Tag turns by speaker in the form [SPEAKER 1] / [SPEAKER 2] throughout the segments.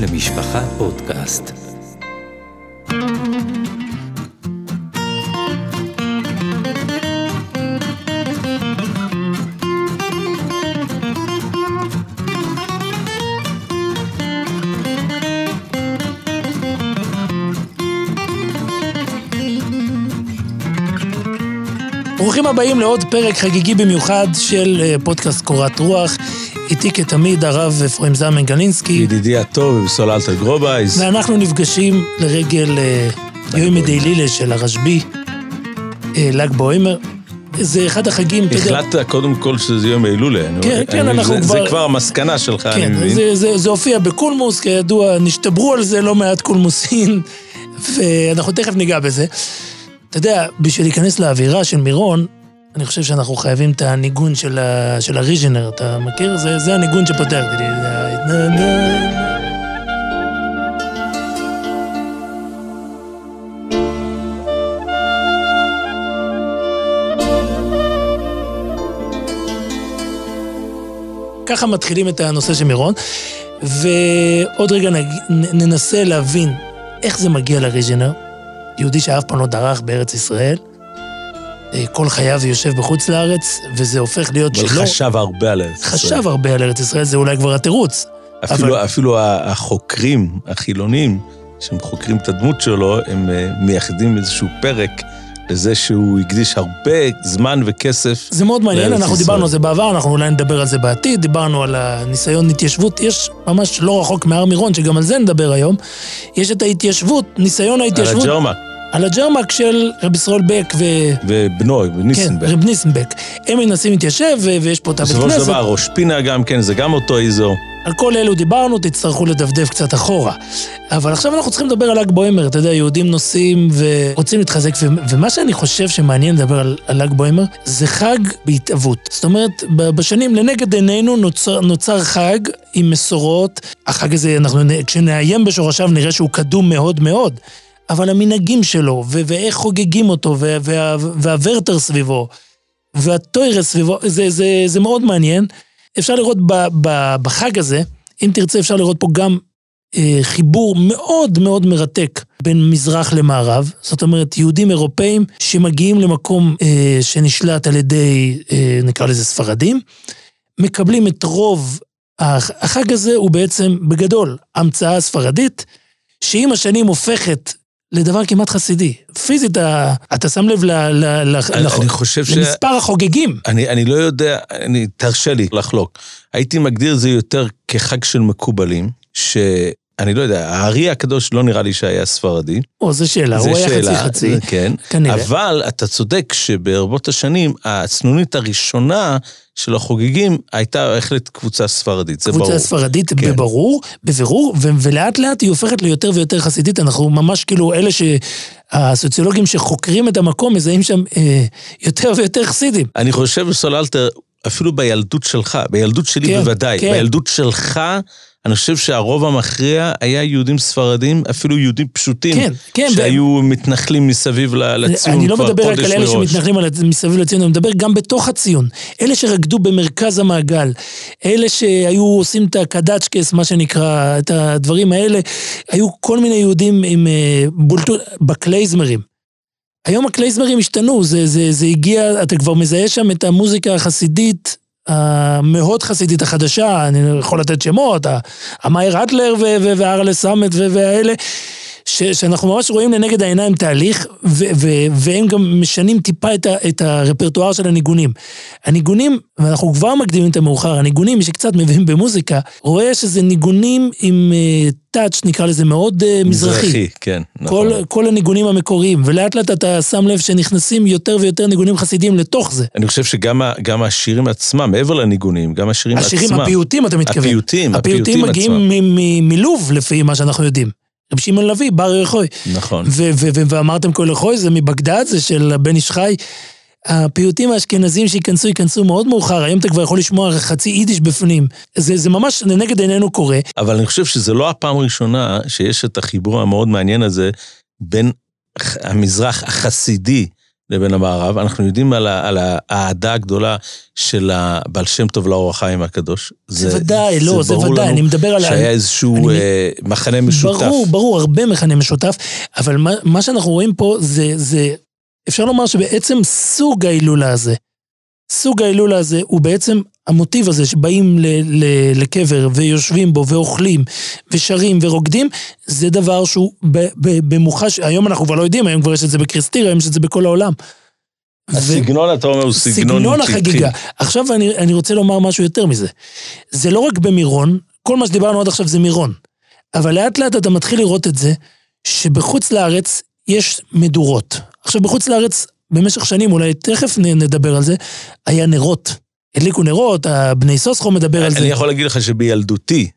[SPEAKER 1] למשפחה פודקאסט.
[SPEAKER 2] ברוכים הבאים לעוד פרק חגיגי במיוחד של אה, פודקאסט קורת רוח. איתי כתמיד הרב אפרים זלמן גלינסקי,
[SPEAKER 3] ידידי הטוב וסוללתר גרובייז.
[SPEAKER 2] ואנחנו נפגשים לרגל אה, יומא דהילולא של הרשב"י, אה, ל"ג בעומר. זה אחד החגים, אתה יודע...
[SPEAKER 3] החלטת קודם כל שזה יום ההילולה. אני-
[SPEAKER 2] כן, כן,
[SPEAKER 3] אני-
[SPEAKER 2] אנחנו
[SPEAKER 3] זה-
[SPEAKER 2] כבר-
[SPEAKER 3] זה כבר המסקנה שלך, אני
[SPEAKER 2] כן,
[SPEAKER 3] מבין.
[SPEAKER 2] זה, זה, זה הופיע בקולמוס, כידוע, נשתברו על זה לא מעט קולמוסים, ואנחנו תכף ניגע בזה. אתה יודע, בשביל להיכנס לאווירה של מירון, אני חושב שאנחנו חייבים את הניגון של, ה, של הריז'נר, אתה מכיר? זה, זה הניגון שפותח. ככה מתחילים את הנושא של מירון, ועוד רגע נג... ננסה להבין איך זה מגיע לריז'נר, יהודי שאף פעם לא דרך בארץ ישראל, כל חייו יושב בחוץ לארץ, וזה הופך להיות
[SPEAKER 3] אבל
[SPEAKER 2] שלו.
[SPEAKER 3] חשב הרבה על ארץ ישראל.
[SPEAKER 2] חשב הרבה על ארץ ישראל, זה אולי כבר התירוץ.
[SPEAKER 3] אפילו,
[SPEAKER 2] אבל-
[SPEAKER 3] אפילו החוקרים, החילונים, שהם חוקרים את הדמות שלו, הם אה, מייחדים איזשהו פרק לזה שהוא הקדיש הרבה זמן וכסף.
[SPEAKER 2] זה מאוד מעניין, אנחנו
[SPEAKER 3] ישראל.
[SPEAKER 2] דיברנו על זה בעבר, אנחנו אולי נדבר על זה בעתיד, דיברנו על הניסיון התיישבות, יש ממש לא רחוק מהר מירון, שגם על זה נדבר היום, יש את ההתיישבות, ניסיון
[SPEAKER 3] על
[SPEAKER 2] ההתיישבות,
[SPEAKER 3] הג'רמה
[SPEAKER 2] על הג'רמק של רב ישראל בק ו...
[SPEAKER 3] ובנו, וניסנברג.
[SPEAKER 2] כן, רב ניסנבק. הם מנסים להתיישב, ו- ויש פה את הבית
[SPEAKER 3] בסופו של
[SPEAKER 2] כנסת.
[SPEAKER 3] דבר, ראש פינה גם כן, זה גם אותו אזור.
[SPEAKER 2] על כל אלו דיברנו, תצטרכו לדפדף קצת אחורה. אבל עכשיו אנחנו צריכים לדבר על ל"ג בוימר, אתה יודע, יהודים נוסעים ורוצים להתחזק, ו- ומה שאני חושב שמעניין לדבר על על ל"ג בוימר, זה חג בהתהוות. זאת אומרת, בשנים לנגד עינינו נוצר, נוצר חג עם מסורות. החג הזה, אנחנו, כשנעיין בשורשיו נראה שהוא קדום מאוד מאוד. אבל המנהגים שלו, ו- ואיך חוגגים אותו, וה- וה- והוורטר סביבו, והטוירס סביבו, זה, זה, זה מאוד מעניין. אפשר לראות ב, ב, בחג הזה, אם תרצה אפשר לראות פה גם אה, חיבור מאוד מאוד מרתק בין מזרח למערב. זאת אומרת, יהודים אירופאים שמגיעים למקום אה, שנשלט על ידי, אה, נקרא לזה ספרדים, מקבלים את רוב, הח- החג הזה הוא בעצם בגדול המצאה ספרדית, שעם השנים הופכת לדבר כמעט חסידי. פיזית, אתה שם לב ל, ל, ל,
[SPEAKER 3] אני
[SPEAKER 2] לח-
[SPEAKER 3] אני חושב ש...
[SPEAKER 2] למספר החוגגים.
[SPEAKER 3] אני, אני לא יודע, אני, תרשה לי לחלוק. הייתי מגדיר את זה יותר כחג של מקובלים, שאני לא יודע, הארי הקדוש לא נראה לי שהיה ספרדי.
[SPEAKER 2] או, זו שאלה,
[SPEAKER 3] זה
[SPEAKER 2] הוא היה
[SPEAKER 3] שאלה,
[SPEAKER 2] חצי-חצי,
[SPEAKER 3] זה כן.
[SPEAKER 2] כנראה.
[SPEAKER 3] אבל אתה צודק שברבות השנים, הסנונית הראשונה של החוגגים הייתה בהחלט קבוצה ספרדית, זה ברור.
[SPEAKER 2] קבוצה ספרדית,
[SPEAKER 3] כן.
[SPEAKER 2] בברור, בבירור, ו- ולאט לאט היא הופכת ליותר ויותר חסידית. אנחנו ממש כאילו, אלה שהסוציולוגים שחוקרים את המקום מזהים שם אה, יותר ויותר חסידים.
[SPEAKER 3] אני חושב, סוללטר, אפילו בילדות שלך, בילדות שלי
[SPEAKER 2] כן,
[SPEAKER 3] בוודאי,
[SPEAKER 2] כן.
[SPEAKER 3] בילדות שלך, אני חושב שהרוב המכריע היה יהודים ספרדים, אפילו יהודים פשוטים,
[SPEAKER 2] כן, כן. ו-
[SPEAKER 3] שהיו מתנחלים מסביב לציון
[SPEAKER 2] אני לא
[SPEAKER 3] כבר
[SPEAKER 2] מדבר רק
[SPEAKER 3] חודש
[SPEAKER 2] על אלה
[SPEAKER 3] מראש.
[SPEAKER 2] שמתנחלים מסביב לציון, אני מדבר גם בתוך הציון. אלה שרקדו במרכז המעגל, אלה שהיו עושים את הקדצ'קס, מה שנקרא, את הדברים האלה, היו כל מיני יהודים עם אה, בולטות, בקלייזמרים. היום הקלייזמרים השתנו, זה, זה, זה הגיע, אתה כבר מזהה שם את המוזיקה החסידית, המאוד חסידית החדשה, אני יכול לתת שמות, ה- המאיר אטלר ו- ו- והארלס סאמט והאלה, ש- שאנחנו ממש רואים לנגד העיניים תהליך, ו- ו- והם גם משנים טיפה את, ה- את הרפרטואר של הניגונים. הניגונים, ואנחנו כבר מקדימים את המאוחר, הניגונים, מי שקצת מבין במוזיקה, רואה שזה ניגונים עם טאץ', נקרא לזה, מאוד אה, מזרחי.
[SPEAKER 3] כן, נכון.
[SPEAKER 2] כל, כל הניגונים המקוריים, ולאט לאט אתה שם לב שנכנסים יותר ויותר ניגונים חסידיים לתוך זה.
[SPEAKER 3] אני חושב שגם ה- גם השירים עצמם, מעבר לניגונים, גם השירים עצמם.
[SPEAKER 2] השירים, הפיוטים, אתה מתכוון.
[SPEAKER 3] הפיוטים,
[SPEAKER 2] הפיוטים
[SPEAKER 3] הפיוטים
[SPEAKER 2] מגיעים מלוב, לפי מה שאנחנו יודעים. רב שמעון לביא, בר יחוי.
[SPEAKER 3] נכון.
[SPEAKER 2] ואמרתם כל יחוי, זה מבגדד, זה של בן איש חי. הפיוטים האשכנזים שייכנסו, ייכנסו מאוד מאוחר, היום אתה כבר יכול לשמוע חצי יידיש בפנים. זה, זה ממש לנגד עינינו קורה.
[SPEAKER 3] אבל אני חושב שזה לא הפעם הראשונה שיש את החיבור המאוד מעניין הזה בין המזרח החסידי לבין המערב. אנחנו יודעים על ה- על האהדה הגדולה של הבעל שם טוב לאור החיים הקדוש.
[SPEAKER 2] זה ודאי, לא, זה ודאי, אני מדבר על...
[SPEAKER 3] שהיה איזשהו
[SPEAKER 2] אני-
[SPEAKER 3] אה, מחנה משותף.
[SPEAKER 2] ברור, ברור, הרבה מכנה משותף, אבל מה, מה שאנחנו רואים פה זה, זה, אפשר לומר שבעצם סוג ההילולה הזה, סוג ההילולה הזה הוא בעצם המוטיב הזה שבאים ל, ל, לקבר ויושבים בו ואוכלים ושרים ורוקדים, זה דבר שהוא במוחש, היום אנחנו כבר לא יודעים, היום כבר יש את זה בקריסטיר, היום יש את זה בכל העולם. ו-
[SPEAKER 3] הסגנון, אתה אומר, הוא סגנון
[SPEAKER 2] סגנון. החגיגה. עכשיו אני, אני רוצה לומר משהו יותר מזה. זה לא רק במירון, כל מה שדיברנו עד עכשיו זה מירון. אבל לאט לאט אתה מתחיל לראות את זה, שבחוץ לארץ יש מדורות. עכשיו בחוץ לארץ, במשך שנים, אולי תכף נדבר על זה, היה נרות. הדליקו נרות, הבני סוסחו מדבר על זה.
[SPEAKER 3] אני יכול להגיד לך שבילדותי,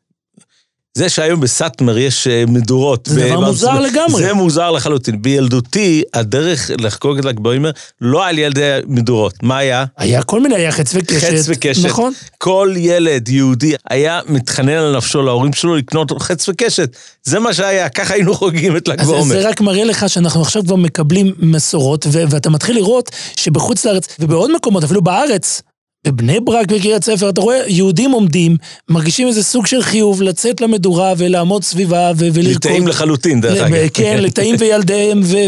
[SPEAKER 3] זה שהיום בסאטמר יש אה, מדורות.
[SPEAKER 2] זה דבר מוזר לגמרי.
[SPEAKER 3] זה מוזר לחלוטין. בילדותי, הדרך לחגוג את ל"ג בעומר לא על ילדי מדורות. מה היה?
[SPEAKER 2] היה כל מיני, היה חץ וקשת.
[SPEAKER 3] חץ וקשת.
[SPEAKER 2] נכון.
[SPEAKER 3] כל ילד יהודי היה מתחנן על נפשו להורים שלו לקנות חץ וקשת. זה מה שהיה, ככה היינו חוגגים את ל"ג בעומר.
[SPEAKER 2] זה רק מראה לך שאנחנו עכשיו כבר מקבלים מסורות, ואתה מתחיל לראות שבחוץ לארץ, ובעוד מקומות, אפילו בארץ, בבני ברק וקריית ספר, אתה רואה יהודים עומדים, מרגישים איזה סוג של חיוב לצאת למדורה ולעמוד סביבה ו- ולרקוד.
[SPEAKER 3] ליטאים לחלוטין, דרך אגב.
[SPEAKER 2] כן, לטאים וילדיהם ו-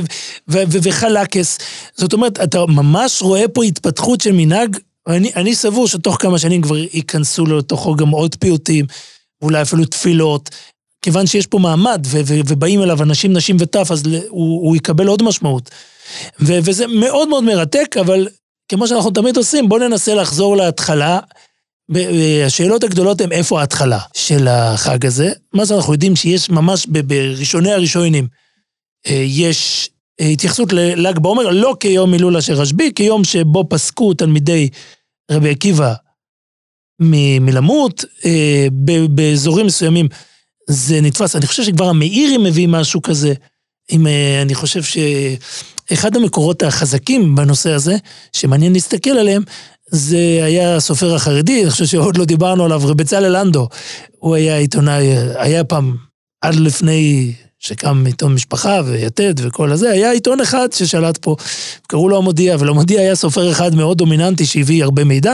[SPEAKER 2] ו- ו- וחלקס. זאת אומרת, אתה ממש רואה פה התפתחות של מנהג, אני, אני סבור שתוך כמה שנים כבר ייכנסו לתוכו גם עוד פיוטים, אולי אפילו תפילות. כיוון שיש פה מעמד, ובאים אליו אנשים, נשים וטף, אז הוא, הוא יקבל עוד משמעות. וזה מאוד מאוד מרתק, אבל כמו שאנחנו תמיד עושים, בואו ננסה לחזור להתחלה. השאלות הגדולות הן איפה ההתחלה של החג הזה. מה שאנחנו יודעים שיש ממש בראשוני הראשונים, אה, יש אה, התייחסות לל"ג בעומר, לא כיום הילולה של רשב"י, כיום שבו פסקו תלמידי רבי עקיבא מלמות, אה, באזורים מסוימים זה נתפס. אני חושב שכבר המאירי מביא משהו כזה. אם אני חושב שאחד המקורות החזקים בנושא הזה, שמעניין להסתכל עליהם, זה היה הסופר החרדי, אני חושב שעוד לא דיברנו עליו, רב בצלאל לנדו. הוא היה עיתונאי, היה פעם, עד לפני שקם עיתון משפחה ויתד וכל הזה, היה עיתון אחד ששלט פה, קראו לו המודיע, ולמודיע היה סופר אחד מאוד דומיננטי שהביא הרבה מידע,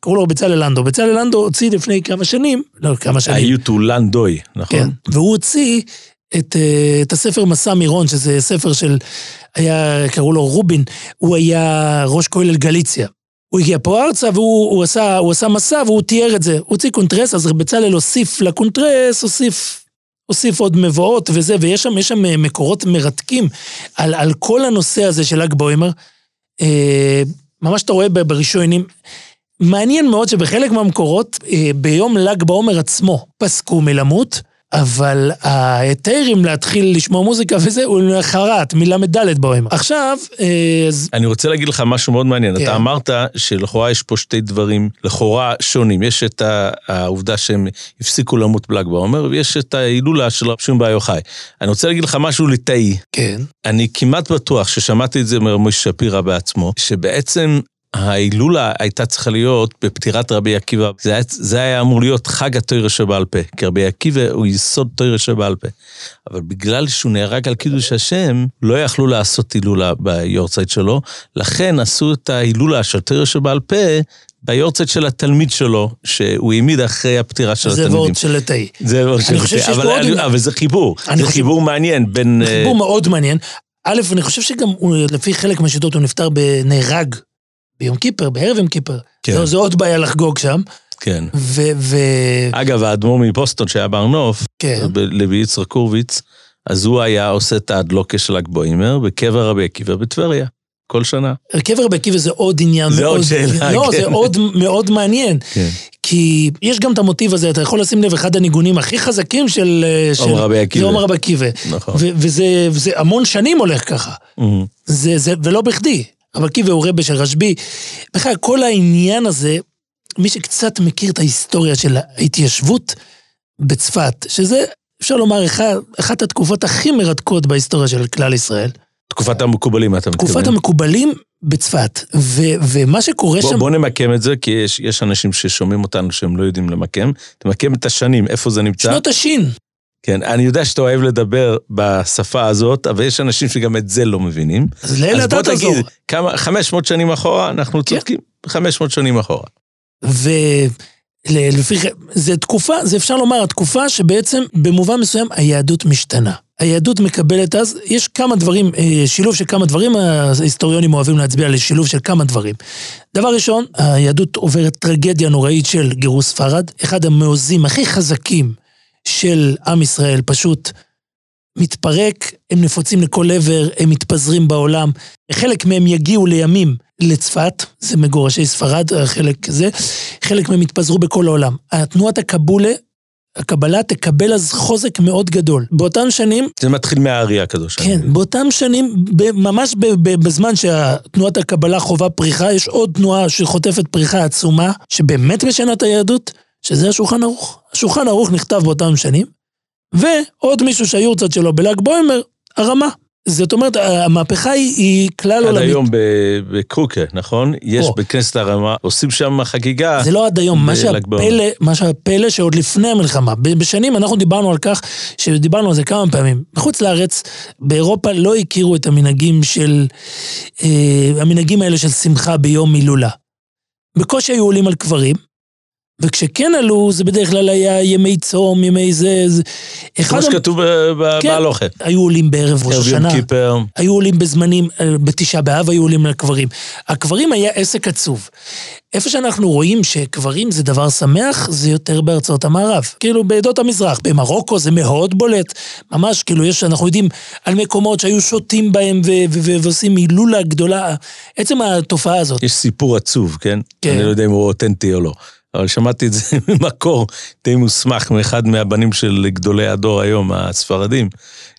[SPEAKER 2] קראו לו בצלאל לנדו. בצלאל לנדו הוציא לפני כמה שנים, לא כמה שנים,
[SPEAKER 3] היוטו לנדוי, נכון?
[SPEAKER 2] כן, והוא הוציא את, אה, את הספר מסע מירון, שזה ספר של, היה, קראו לו רובין, הוא היה ראש כולל גליציה. הוא הגיע פה ארצה והוא הוא עשה, הוא עשה מסע והוא תיאר את זה. הוא הוציא קונטרס, אז בצלאל הוסיף לקונטרס, הוסיף, הוסיף עוד מבואות וזה, ויש שם, שם מקורות מרתקים על, על כל הנושא הזה של ל"ג בעומר. אה, ממש אתה רואה בראשונים. מעניין מאוד שבחלק מהמקורות, אה, ביום ל"ג בעומר עצמו פסקו מלמות, אבל ההיתרים להתחיל לשמוע מוזיקה וזה, הוא למחרת, מל"ד בעומר. עכשיו, אה, אז
[SPEAKER 3] אני רוצה להגיד לך משהו מאוד מעניין.
[SPEAKER 2] כן.
[SPEAKER 3] אתה אמרת שלכאורה יש פה שתי דברים לכאורה שונים. יש את העובדה שהם הפסיקו למות בל"ג בעומר, ויש את ההילולה של רב שמעון בר יוחאי. אני רוצה להגיד לך משהו ליטאי.
[SPEAKER 2] כן,
[SPEAKER 3] אני כמעט בטוח ששמעתי את זה מרמוש שפירא בעצמו, שבעצם ההילולה הייתה צריכה להיות בפטירת רבי עקיבא. זה היה, זה היה אמור להיות חג התוירה שבעל פה, כי רבי עקיבא הוא יסוד תוירה שבעל פה. אבל בגלל שהוא נהרג על קידוש השם, לא יכלו לעשות הילולה ביורצייט שלו, לכן עשו את ההילולה של תוירה שבעל פה ביורצייט של התלמיד שלו, שהוא העמיד אחרי הפטירה של
[SPEAKER 2] זה
[SPEAKER 3] התלמידים.
[SPEAKER 2] וורד של לתאי.
[SPEAKER 3] זה וורד של.
[SPEAKER 2] שיש
[SPEAKER 3] אבל,
[SPEAKER 2] פה עוד-
[SPEAKER 3] אבל זה חיבור, זה
[SPEAKER 2] חושב-
[SPEAKER 3] חיבור מעניין בין... אה,
[SPEAKER 2] חיבור מאוד מעניין. א', אני חושב שגם הוא, לפי חלק מהשיטות הוא נפטר בנהרג ביום כיפר, בערב יום כיפר.
[SPEAKER 3] כן.
[SPEAKER 2] זו, זו עוד בעיה לחגוג שם.
[SPEAKER 3] כן.
[SPEAKER 2] ו... ו...
[SPEAKER 3] אגב, האדמו"ר מבוסטון שהיה בהר נוף,
[SPEAKER 2] כן.
[SPEAKER 3] לוי יצחק הורוביץ, אז הוא היה עושה את ההדלוקה של ל"ג בעומר בקבר רבי עקיבא בטבריה, כל שנה.
[SPEAKER 2] קבר רבי עקיבא זה עוד עניין
[SPEAKER 3] זה
[SPEAKER 2] מאוד...
[SPEAKER 3] עוד שאלה,
[SPEAKER 2] לא,
[SPEAKER 3] כן.
[SPEAKER 2] זה עוד מאוד מעניין.
[SPEAKER 3] כן.
[SPEAKER 2] כי יש גם את המוטיב הזה, אתה יכול לשים לב, אחד הניגונים הכי חזקים של... של
[SPEAKER 3] עומר רבי עקיבא.
[SPEAKER 2] זה עומר רבי עקיבא.
[SPEAKER 3] נכון.
[SPEAKER 2] ו- וזה, וזה המון שנים הולך ככה.
[SPEAKER 3] Mhm.
[SPEAKER 2] זה, זה, ולא בכדי. רבי עקיבא הוא רבה של רשב"י. בכלל, כל העניין הזה, מי שקצת מכיר את ההיסטוריה של ההתיישבות בצפת, שזה, אפשר לומר, אחד, אחת התקופות הכי מרתקות בהיסטוריה של כלל ישראל.
[SPEAKER 3] תקופת המקובלים, אתה מתכוון.
[SPEAKER 2] תקופת המקובלים בצפת. ו, ומה שקורה
[SPEAKER 3] בוא,
[SPEAKER 2] שם...
[SPEAKER 3] בוא נמקם את זה, כי יש, יש אנשים ששומעים אותנו שהם לא יודעים למקם. תמקם את השנים, איפה זה נמצא.
[SPEAKER 2] שנות השין.
[SPEAKER 3] כן, אני יודע שאתה אוהב לדבר בשפה הזאת, אבל יש אנשים שגם את זה לא מבינים.
[SPEAKER 2] אז לאלה אתה תעזור.
[SPEAKER 3] אז בוא תגיד, כמה, 500 שנים אחורה, אנחנו
[SPEAKER 2] כן.
[SPEAKER 3] צודקים, 500 שנים אחורה.
[SPEAKER 2] ולפי, זה תקופה, זה אפשר לומר, התקופה שבעצם במובן מסוים היהדות משתנה. היהדות מקבלת אז, יש כמה דברים, אה, שילוב של כמה דברים, ההיסטוריונים אוהבים להצביע לשילוב של כמה דברים. דבר ראשון, היהדות עוברת טרגדיה נוראית של גירוש ספרד, אחד המעוזים הכי חזקים של עם ישראל פשוט מתפרק, הם נפוצים לכל עבר, הם מתפזרים בעולם. חלק מהם יגיעו לימים לצפת, זה מגורשי ספרד, חלק זה, חלק מהם יתפזרו בכל העולם. התנועת הקבולה, הקבלה תקבל אז חוזק מאוד גדול. באותן שנים...
[SPEAKER 3] זה מתחיל מהארי הקדוש.
[SPEAKER 2] כן, באותם שנים, ממש בזמן שהתנועת הקבלה חווה פריחה, יש עוד תנועה שחוטפת פריחה עצומה, שבאמת משנה את היהדות, שזה השולחן ערוך. השולחן ערוך נכתב באותם שנים, ועוד מישהו שהיורצת שלו בל"ג בוימר, הרמה. זאת אומרת, המהפכה היא, היא כלל עולמית.
[SPEAKER 3] עד היום בקרוקה, נכון? יש בכנסת הרמה, עושים שם חגיגה.
[SPEAKER 2] זה לא עד היום, מה שהפלא, מה שהפלא שעוד לפני המלחמה, בשנים אנחנו דיברנו על כך, שדיברנו על זה כמה פעמים. בחוץ לארץ, באירופה לא הכירו את המנהגים של, אה, המנהגים האלה של שמחה ביום הילולה. בקושי היו עולים על קברים, וכשכן עלו, זה בדרך כלל היה ימי צום, ימי זה... זה
[SPEAKER 3] כמו שכתוב
[SPEAKER 2] כן,
[SPEAKER 3] בהלוכה.
[SPEAKER 2] היו עולים בערב ראש השנה.
[SPEAKER 3] ערב יום כיפר.
[SPEAKER 2] היו עולים בזמנים, בתשעה באב היו עולים לקברים. הקברים היה עסק עצוב. איפה שאנחנו רואים שקברים זה דבר שמח, זה יותר בארצות המערב. כאילו בעדות המזרח, במרוקו זה מאוד בולט. ממש, כאילו יש, אנחנו יודעים על מקומות שהיו שותים בהם ועושים הילולה גדולה. עצם התופעה הזאת.
[SPEAKER 3] יש סיפור עצוב, כן?
[SPEAKER 2] כן.
[SPEAKER 3] אני לא יודע אם הוא אותנטי או לא. אבל שמעתי את זה ממקור די מוסמך מאחד מהבנים של גדולי הדור היום, הספרדים,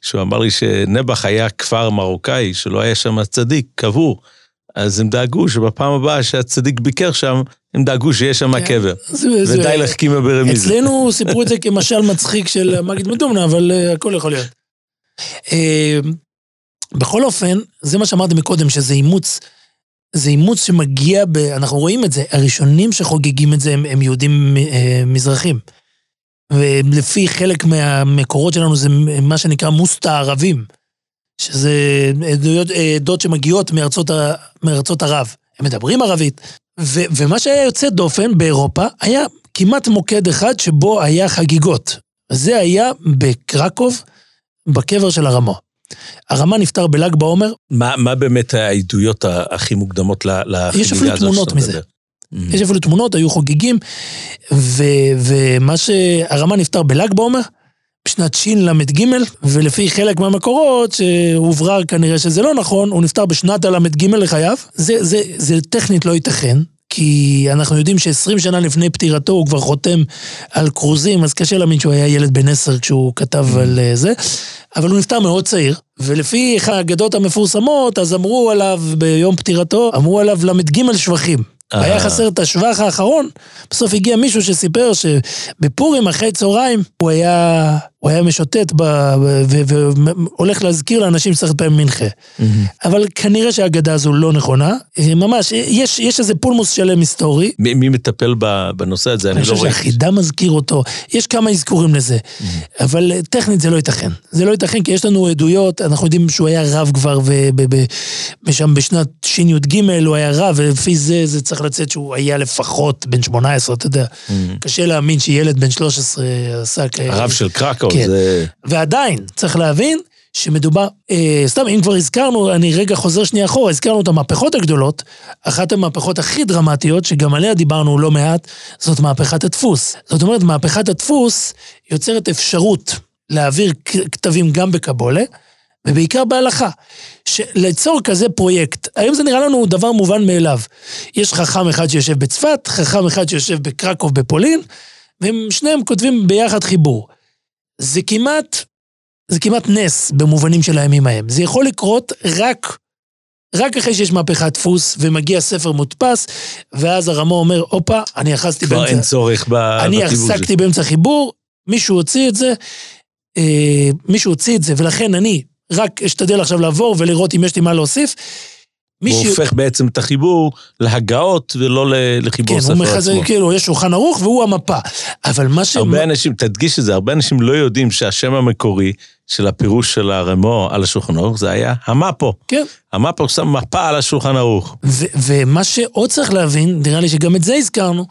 [SPEAKER 3] שהוא אמר לי שנבח היה כפר מרוקאי, שלא היה שם צדיק, קבור. אז הם דאגו שבפעם הבאה שהצדיק ביקר שם, הם דאגו שיש שם
[SPEAKER 2] כן.
[SPEAKER 3] קבר. ודי לחכימה ברמיזה.
[SPEAKER 2] אצלנו סיפרו את זה כמשל מצחיק של מגיד מדומנה, אבל אה, הכל יכול להיות. אה, בכל אופן, זה מה שאמרתי מקודם, שזה אימוץ, זה אימוץ שמגיע, ב, אנחנו רואים את זה, הראשונים שחוגגים את זה הם, הם יהודים אה, מזרחים. ולפי חלק מהמקורות שלנו זה מה שנקרא מוסטה ערבים, שזה עדויות, עדות שמגיעות מארצות, מארצות ערב. הם מדברים ערבית. ו, ומה שהיה יוצא דופן באירופה היה כמעט מוקד אחד שבו היה חגיגות. זה היה בקרקוב, בקבר של הרמה. הרמה נפטר בל"ג בעומר,
[SPEAKER 3] מה מה באמת העדויות הכי מוקדמות לחגיגה הזאת?
[SPEAKER 2] אפילו תמונות מזה.
[SPEAKER 3] מדבר? Mm.
[SPEAKER 2] יש אפילו תמונות, היו חוגגים, ו, ומה שהרמה נפטר בל"ג בעומר, בשנת של"ג, ולפי חלק מהמקורות, שהוברר כנראה שזה לא נכון, הוא נפטר בשנת הל"ג לחייו. זה, זה, זה טכנית לא ייתכן. כי אנחנו יודעים ש-20 שנה לפני פטירתו הוא כבר חותם על כרוזים, אז קשה להאמין שהוא היה ילד בן עשר כשהוא כתב על אה, זה. אבל הוא נפטר מאוד צעיר, ולפי האגדות המפורסמות, אז אמרו עליו ביום פטירתו, אמרו עליו ל"ג שבחים.
[SPEAKER 3] אה.
[SPEAKER 2] היה חסר את השבח האחרון, בסוף הגיע מישהו שסיפר שבפורים אחרי צהריים הוא היה, הוא היה משוטט והולך להזכיר לאנשים שצריך פעמים מנחה. אבל כנראה שהאגדה הזו לא נכונה. אה, ממש, יש, יש איזה פולמוס שלם היסטורי.
[SPEAKER 3] מי מי מטפל בנושא הזה? אני
[SPEAKER 2] אני
[SPEAKER 3] לא
[SPEAKER 2] חושב
[SPEAKER 3] רואה.
[SPEAKER 2] שהחידה מזכיר אותו, יש כמה אזכורים לזה, אבל אה, טכנית זה לא ייתכן. זה לא ייתכן כי יש לנו עדויות, אנחנו יודעים שהוא היה רב כבר, ושם בשנת שי"ג הוא היה רב, ולפי זה זה צריך לצאת שהוא היה לפחות בן 18, אתה יודע. קשה להאמין שילד בן 13 עשה כאלה.
[SPEAKER 3] הרב של קרקו,
[SPEAKER 2] כן.
[SPEAKER 3] זה...
[SPEAKER 2] ועדיין, צריך להבין שמדובר, אה, סתם, אם כבר הזכרנו, אני רגע חוזר שנייה אחורה, הזכרנו את המהפכות הגדולות, אחת המהפכות הכי דרמטיות, שגם עליה דיברנו לא מעט, זאת מהפכת הדפוס. זאת אומרת, מהפכת הדפוס יוצרת אפשרות להעביר כתבים גם בקבולה, ובעיקר בהלכה. ליצור כזה פרויקט, היום זה נראה לנו דבר מובן מאליו. יש חכם אחד שיושב בצפת, חכם אחד שיושב בקרקוב בפולין, והם שניהם כותבים ביחד חיבור. זה כמעט, זה כמעט נס במובנים של הימים ההם. זה יכול לקרות רק, רק אחרי שיש מהפכת דפוס ומגיע ספר מודפס, ואז הרמה אומר, הופה, אני אחזתי
[SPEAKER 3] כבר אין
[SPEAKER 2] באמצע,
[SPEAKER 3] צורך ב-
[SPEAKER 2] אני
[SPEAKER 3] בחיבור
[SPEAKER 2] החזקתי באמצע חיבור, מישהו הוציא את זה, אה, מישהו הוציא את זה, ולכן אני רק אשתדל עכשיו לעבור ולראות אם יש לי מה להוסיף. מי
[SPEAKER 3] הוא הופך בעצם את החיבור להגאות ולא לחיבור
[SPEAKER 2] כן,
[SPEAKER 3] ספר
[SPEAKER 2] הוא
[SPEAKER 3] עצמו.
[SPEAKER 2] מחזק, כאילו, יש שולחן ערוך והוא המפה. אבל מה ש...
[SPEAKER 3] הרבה אנשים, תדגיש את זה, הרבה אנשים לא יודעים שהשם המקורי של הפירוש של הרמו על השולחן ערוך זה היה המפו.
[SPEAKER 2] כן.
[SPEAKER 3] המפו הוא שם מפה על השולחן ערוך.
[SPEAKER 2] ו- ומה שעוד צריך להבין, נראה לי שגם את זה הזכרנו,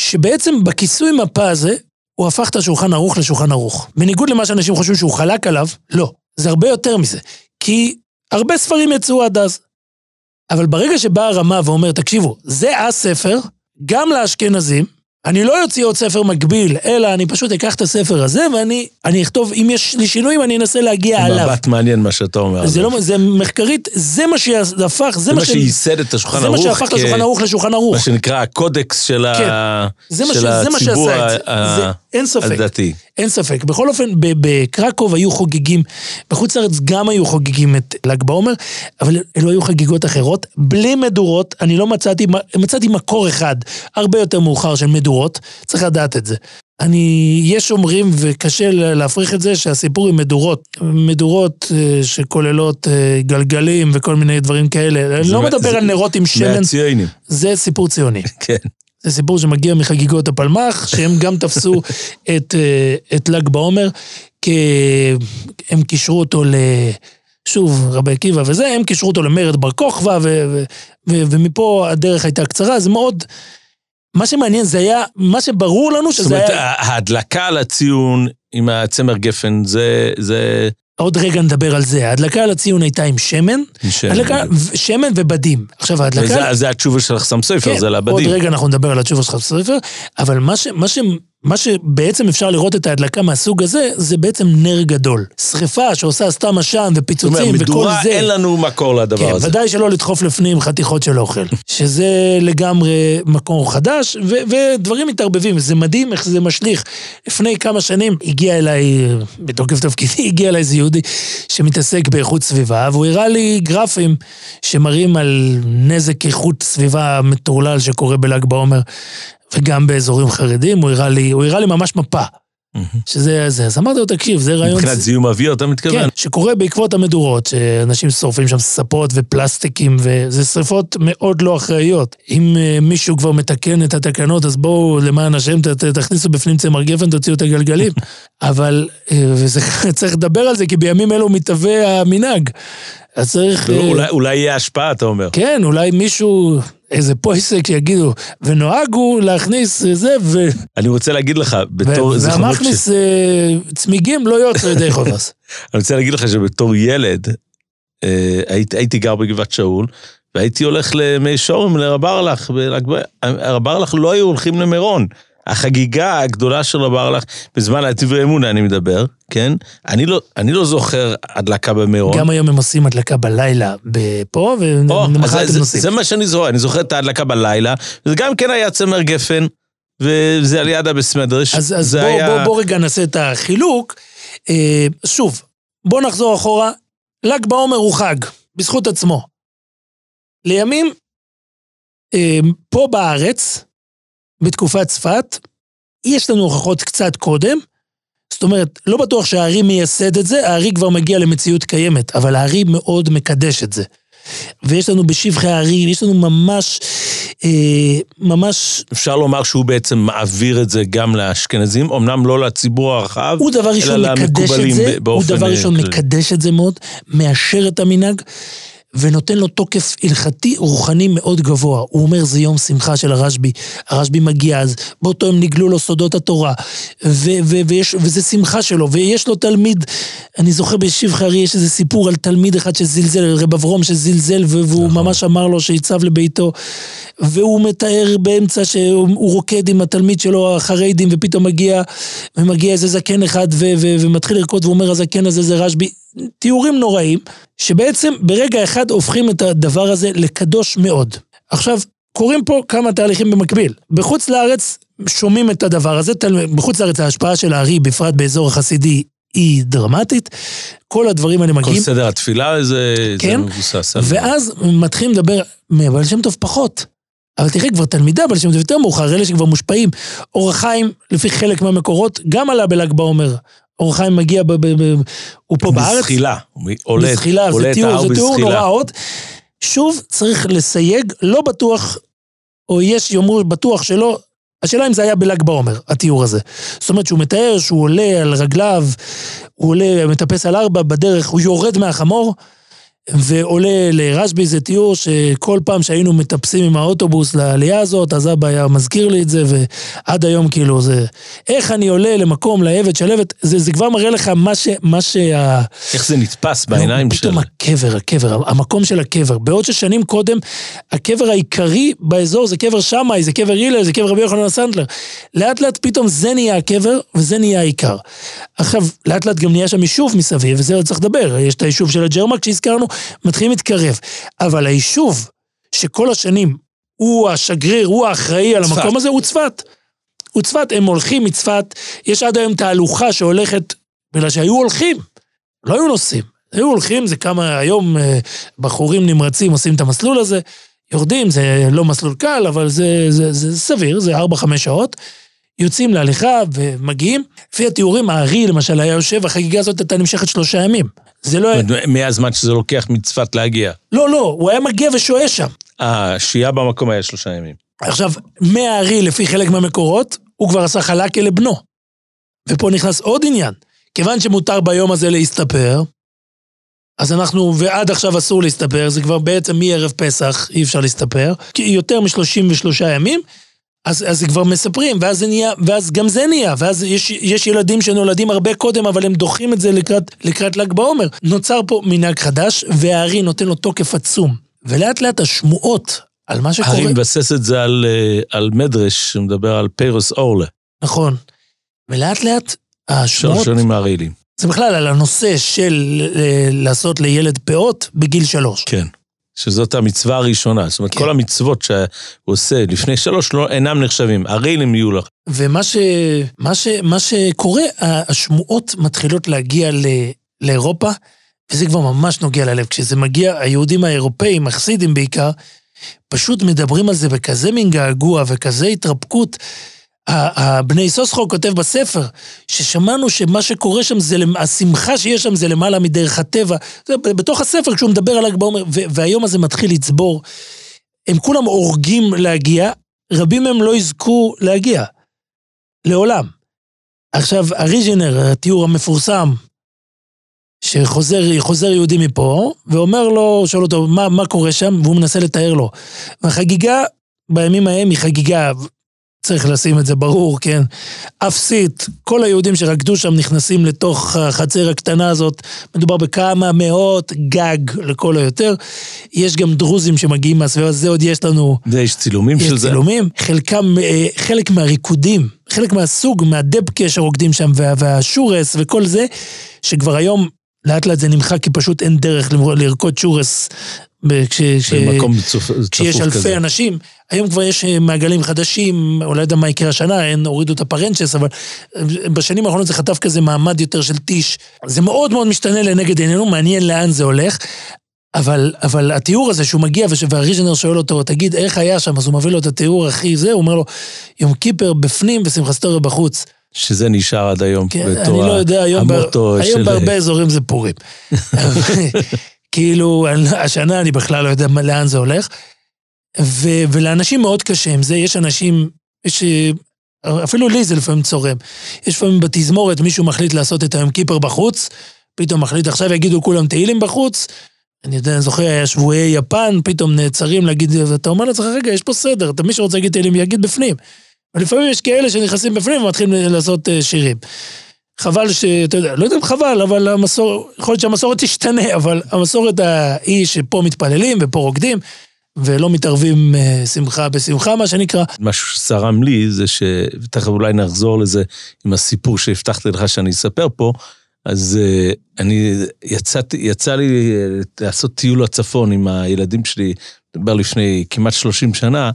[SPEAKER 2] שבעצם בכיסוי מפה הזה, הוא הפך את השולחן ערוך לשולחן ערוך. בניגוד למה שאנשים חושבים שהוא חלק עליו, לא. זה הרבה יותר מזה. כי הרבה ספרים יצאו עד אז. אבל ברגע שבאה הרמה ואומר, תקשיבו, זה הספר, גם לאשכנזים, אני לא אוציא עוד ספר מקביל, אלא אני פשוט אקח את הספר הזה ואני אני אכתוב, אם יש לי שינויים, אני אנסה להגיע עליו.
[SPEAKER 3] מבט מעניין מה שאתה אומר.
[SPEAKER 2] זה לא, זה מחקרית, זה מה שהפך, זה
[SPEAKER 3] זה
[SPEAKER 2] מה.
[SPEAKER 3] שייסד את השולחן
[SPEAKER 2] זה
[SPEAKER 3] ערוך.
[SPEAKER 2] מה שהפך את השולחן ערוך לשולחן ערוך.
[SPEAKER 3] מה שנקרא הקודקס של ה-
[SPEAKER 2] כן. זה מה זה
[SPEAKER 3] הציבור
[SPEAKER 2] שעשה את זה. אין ספק.
[SPEAKER 3] הדתי.
[SPEAKER 2] אין ספק. בכל אופן, בקרקוב היו חוגגים, בחוץ לארץ גם היו חוגגים את ל"ג בעומר, אבל אלו היו חגיגות אחרות, בלי מדורות. אני לא מצאתי, מצאתי מקור אחד, הרבה יותר מאוחר של מדורות, צריך לדעת את זה. אני, יש אומרים, וקשה להפריך את זה, שהסיפור עם מדורות, מדורות אה, שכוללות אה, גלגלים וכל מיני דברים כאלה, אני לא
[SPEAKER 3] מה-
[SPEAKER 2] מדבר
[SPEAKER 3] זה-
[SPEAKER 2] על נרות עם שמן,
[SPEAKER 3] מהציונים.
[SPEAKER 2] זה סיפור ציוני.
[SPEAKER 3] כן.
[SPEAKER 2] זה סיפור שמגיע מחגיגות הפלמ"ח, שהם גם תפסו את, אה, את ל"ג בעומר, כי הם קישרו אותו ל... שוב, רבי עקיבא וזה, הם קישרו אותו למרד בר כוכבא, ו- ו- ו- ומפה הדרך הייתה קצרה, זה מאוד... מה שמעניין זה היה, מה שברור לנו
[SPEAKER 3] זאת
[SPEAKER 2] שזה
[SPEAKER 3] אומרת,
[SPEAKER 2] היה...
[SPEAKER 3] ההדלקה על הציון עם הצמר גפן, זה... זה...
[SPEAKER 2] עוד רגע נדבר על זה. ההדלקה על הציון הייתה עם שמן,
[SPEAKER 3] שם.
[SPEAKER 2] הדלקה, שמן ובדים. עכשיו ההדלקה...
[SPEAKER 3] וזה- זה התשובה של חסם סופר, זה
[SPEAKER 2] כן, עוד
[SPEAKER 3] לבדים.
[SPEAKER 2] רגע אנחנו נדבר על התשובה שלך בספר, אבל מה, ש, מה, ש, מה שבעצם אפשר לראות את ההדלקה מהסוג הזה, זה בעצם נר גדול. שריפה שעושה סתם עשן
[SPEAKER 3] זאת
[SPEAKER 2] ופיצוצים
[SPEAKER 3] אומרת,
[SPEAKER 2] וכל
[SPEAKER 3] מדורה,
[SPEAKER 2] זה.
[SPEAKER 3] אין לנו מקור לדבר
[SPEAKER 2] כן,
[SPEAKER 3] הזה.
[SPEAKER 2] ודאי שלא לדחוף לפנים חתיכות של אוכל. שזה לגמרי מקור חדש, ו- ודברים מתערבבים, זה מדהים איך זה משליך. לפני כמה שנים הגיע אליי, בתוקף תפקידי, הגיע אליי איזה יהודי שמתעסק באיכות סביבה, והוא הראה לי גרפים שמראים על נזק איכות סביבה מטורלל שקורה בל"ג בעומר, וגם באזורים חרדים, הוא הראה לי, הוא הראה לי ממש מפה. שזה זה, אז אמרתי לו, תקשיב, זה רעיון...
[SPEAKER 3] מבחינת זיהום אוויר, אתה מתכוון?
[SPEAKER 2] כן, שקורה בעקבות המדורות, שאנשים שורפים שם ספות ופלסטיקים, וזה שריפות מאוד לא אחראיות. אם אה, מישהו כבר מתקן את התקנות, אז בואו, למען השם, תכניסו בפנים צמר גפן, תוציאו את הגלגלים. אבל, אה, צריך לדבר על זה, כי בימים אלו מתהווה המנהג. אז צריך... אה,
[SPEAKER 3] אולי- אולי יהיה השפעה, אתה אומר.
[SPEAKER 2] כן, אולי מישהו, איזה פויסק שיגידו, ונוהגו להכניס זה, ו...
[SPEAKER 3] אני רוצה להגיד לך, בתור זיכרונות ש...
[SPEAKER 2] והמכניס אה, צמיגים לא יוצא ידי חובס.
[SPEAKER 3] אני רוצה להגיד לך שבתור ילד, אה, הייתי, הייתי גר בגבעת שאול, והייתי הולך למי שורם, לרב ארלך, בל"ג בעומר. הרב ארלך לא היו הולכים למירון. החגיגה הגדולה של רב ארלך, בזמן הדברי אמונה אני מדבר, כן? אני לא, אני לא זוכר הדלקה במירון.
[SPEAKER 2] גם היום הם עושים הדלקה בלילה פה, הם
[SPEAKER 3] זה,
[SPEAKER 2] נוסעים.
[SPEAKER 3] זה מה שאני זוכר, אני זוכר את ההדלקה בלילה, וזה גם כן היה צמר גפן, וזה על יד הבסמדרש.
[SPEAKER 2] אז, אז בוא,
[SPEAKER 3] היה...
[SPEAKER 2] בוא, בוא רגע נעשה את החילוק. אה, שוב, בוא נחזור אחורה. ל"ג בעומר הוא חג, בזכות עצמו. לימים, אה, פה בארץ, בתקופת צפת, יש לנו הוכחות קצת קודם. זאת אומרת, לא בטוח שהארי מייסד את זה, הארי כבר מגיע למציאות קיימת, אבל הארי מאוד מקדש את זה. ויש לנו בשבחי הארי, יש לנו ממש, אה, ממש
[SPEAKER 3] אפשר לומר שהוא בעצם מעביר את זה גם לאשכנזים, אמנם לא לציבור הרחב,
[SPEAKER 2] הוא דבר ראשון
[SPEAKER 3] אלא
[SPEAKER 2] מקדש את זה, הוא דבר
[SPEAKER 3] אה,
[SPEAKER 2] ראשון
[SPEAKER 3] כללי.
[SPEAKER 2] מקדש את זה מאוד, מאשר את המנהג, ונותן לו תוקף הלכתי רוחני מאוד גבוה. הוא אומר זה יום שמחה של הרשב"י, הרשב"י מגיע אז, באותו יום נגלו לו סודות התורה, ו- ו- ויש, וזה שמחה שלו, ויש לו תלמיד, אני זוכר בשבחי ארי יש איזה סיפור על תלמיד אחד שזלזל, רב אברום שזלזל, והוא
[SPEAKER 3] נכון.
[SPEAKER 2] ממש אמר לו שיצב לביתו, והוא מתאר באמצע שהוא רוקד עם התלמיד שלו, החרדים, ופתאום מגיע, ומגיע איזה זקן אחד ו- ו- ומתחיל לרקוד, ואומר הזקן הזה זה רשב"י. תיאורים נוראים, שבעצם ברגע אחד הופכים את הדבר הזה לקדוש מאוד. עכשיו, קורים פה כמה תהליכים במקביל. בחוץ לארץ שומעים את הדבר הזה, תל... בחוץ לארץ ההשפעה של הארי, בפרט באזור החסידי, היא דרמטית. כל הדברים האלה
[SPEAKER 3] כל
[SPEAKER 2] מגיעים.
[SPEAKER 3] סדר התפילה זה,
[SPEAKER 2] כן,
[SPEAKER 3] זה מבוסס.
[SPEAKER 2] ואז מתחילים לדבר, מבעל שם טוב פחות. אבל תראה, כבר תלמידי הבעל שם טוב יותר מאוחר, אלה שכבר מושפעים. אור החיים, לפי חלק מהמקורות, גם עלה בל"ג בעומר. אור החיים מגיע, ב- ב- ב- הוא פה בארץ.
[SPEAKER 3] בזחילה. הוא עולה,
[SPEAKER 2] בזחילה,
[SPEAKER 3] עולה
[SPEAKER 2] זה
[SPEAKER 3] את
[SPEAKER 2] תיאור,
[SPEAKER 3] ההר
[SPEAKER 2] זה תיאור
[SPEAKER 3] בזחילה.
[SPEAKER 2] נורא עוד. שוב, צריך לסייג, לא בטוח, או יש יאמרו בטוח שלא, השאלה אם זה היה בל"ג בעומר, התיאור הזה. זאת אומרת שהוא מתאר שהוא עולה על רגליו, הוא עולה, מטפס על ארבע בדרך, הוא יורד מהחמור, ועולה לרשב"י, זה תיאור שכל פעם שהיינו מטפסים עם האוטובוס לעלייה הזאת, אז אבא היה מזכיר לי את זה, ועד היום כאילו זה... איך אני עולה למקום, לעבד של עבד, זה, זה כבר מראה לך מה ש... מה שה...
[SPEAKER 3] איך זה נתפס בעיניים של...
[SPEAKER 2] פתאום הקבר, הקבר, המקום של הקבר. בעוד ששנים קודם, הקבר העיקרי באזור זה קבר שמאי, זה קבר הלל, זה קבר רבי יוחנן הסנדלר. לאט לאט פתאום זה נהיה הקבר, וזה נהיה העיקר. עכשיו, לאט לאט גם נהיה שם יישוב מסביב, וזה עוד צריך לדבר. יש את היישוב של הג'רמק שהזכרנו, מתחילים להתקרב. אבל היישוב שכל השנים הוא השגריר, הוא האחראי על המקום הזה, הוא צפת. הוא צפת, הם הולכים מצפת, יש עד היום תהלוכה שהולכת, בגלל שהיו הולכים, לא היו נוסעים. היו הולכים, זה כמה, היום אה, בחורים נמרצים עושים את המסלול הזה, יורדים, זה לא מסלול קל, אבל זה, זה, זה, זה סביר, זה 4-5 שעות. יוצאים להליכה ומגיעים. לפי התיאורים, הארי למשל היה יושב, החגיגה הזאת הייתה נמשכת שלושה ימים. זה לא היה...
[SPEAKER 3] מהזמן שזה לוקח מצפת להגיע.
[SPEAKER 2] לא, לא, הוא היה מגיע ושוהה שם.
[SPEAKER 3] אה, שהייה במקום היה שלושה ימים.
[SPEAKER 2] עכשיו, מהארי, לפי חלק מהמקורות, הוא כבר עשה חלקה לבנו. ופה נכנס עוד עניין. כיוון שמותר ביום הזה להסתפר, אז אנחנו, ועד עכשיו אסור להסתפר, זה כבר בעצם מערב פסח אי אפשר להסתפר, כי יותר מ-33 ימים, אז, אז כבר מספרים, ואז זה נהיה, ואז גם זה נהיה, ואז יש, יש ילדים שנולדים הרבה קודם, אבל הם דוחים את זה לקראת, לקראת ל"ג בעומר. נוצר פה מנהג חדש, והארי נותן לו תוקף עצום. ולאט לאט השמועות על מה שקורה...
[SPEAKER 3] הארי מבסס את זה על, אה, על מדרש, שמדבר על פיירוס אורלה.
[SPEAKER 2] נכון. ולאט לאט השמועות...
[SPEAKER 3] שלוש שנים מהרעילים.
[SPEAKER 2] זה בכלל על הנושא של אה, לעשות לילד פאות בגיל שלוש.
[SPEAKER 3] כן. שזאת המצווה הראשונה. זאת אומרת,
[SPEAKER 2] כן.
[SPEAKER 3] כל המצוות שהוא עושה לפני שלוש לא, אינם נחשבים. הרעילים יהיו לך.
[SPEAKER 2] ומה ש, מה ש, מה שקורה, השמועות מתחילות להגיע ל, לאירופה, וזה כבר ממש נוגע ללב. כשזה מגיע, היהודים האירופאים, החסידים בעיקר, פשוט מדברים על זה בכזה מין געגוע וכזה התרפקות. הבני סוסחו כותב בספר, ששמענו שמה שקורה שם זה, השמחה שיש שם זה למעלה מדרך הטבע. זה בתוך הספר כשהוא מדבר על ל"ג בעומר, והיום הזה מתחיל לצבור. הם כולם הורגים להגיע, רבים מהם לא יזכו להגיע. לעולם. עכשיו, אריג'נר, התיאור המפורסם, שחוזר יהודי מפה, ואומר לו, שואל אותו, מה, מה קורה שם? והוא מנסה לתאר לו. והחגיגה בימים ההם היא חגיגה צריך לשים את זה ברור, כן? אפסית, כל היהודים שרקדו שם נכנסים לתוך החצר הקטנה הזאת, מדובר בכמה מאות גג לכל היותר. יש גם דרוזים שמגיעים מהסביבה, זה עוד יש לנו...
[SPEAKER 3] יש צילומים
[SPEAKER 2] יש
[SPEAKER 3] של זה.
[SPEAKER 2] יש צילומים, חלקם, אה, חלק מהריקודים, חלק מהסוג, מהדבקה שרוקדים שם, וה, והשורס וכל זה, שכבר היום לאט לאט זה נמחק, כי פשוט אין דרך לרקוד שורס כש,
[SPEAKER 3] במקום צפוף כזה.
[SPEAKER 2] כשיש אלפי אנשים. היום כבר יש אה, מעגלים חדשים, אולי לא יודע מה יקרה השנה, אין, הורידו את הפרנצ'ס, אבל אה, בשנים האחרונות זה חטף כזה מעמד יותר של טיש. זה מאוד מאוד משתנה לנגד עינינו, מעניין לאן זה הולך. אבל, אבל התיאור הזה שהוא מגיע והריז'נר שואל אותו, תגיד, איך היה שם? אז הוא מביא לו את התיאור הכי זה, הוא אומר לו, יום קיפר בפנים ושמחה סטוריה בחוץ.
[SPEAKER 3] שזה נשאר עד היום
[SPEAKER 2] כן, אני לא יודע, היום, בר, היום של... בהרבה אזורים זה פורים. כאילו, השנה אני בכלל לא יודע לאן זה הולך. ו, ולאנשים מאוד קשה עם זה, יש אנשים, יש, אפילו לי זה לפעמים צורם. יש לפעמים בתזמורת מישהו מחליט לעשות את היום קיפר בחוץ, פתאום מחליט עכשיו יגידו כולם תהילים בחוץ. אני יודע, אני זוכר, היה שבועי יפן, פתאום נעצרים להגיד, ואתה אומר לעצמך, רגע, יש פה סדר, מי שרוצה להגיד תהילים יגיד בפנים. ולפעמים יש כאלה שנכנסים בפנים ומתחילים לעשות שירים. חבל ש... אתה יודע, לא יודע אם חבל, אבל המסורת, יכול להיות שהמסורת תשתנה, אבל המסורת היא שפה מתפללים ופה רוקדים, ולא מתערבים אה, שמחה בשמחה, מה שנקרא.
[SPEAKER 3] משהו שצרם לי זה ש... ותכף אולי נחזור לזה עם הסיפור שהבטחתי לך שאני אספר פה, אז uh, אני יצאתי, יצא לי אה, לעשות טיול לצפון עם הילדים שלי, מדבר לפני כמעט 30 שנה,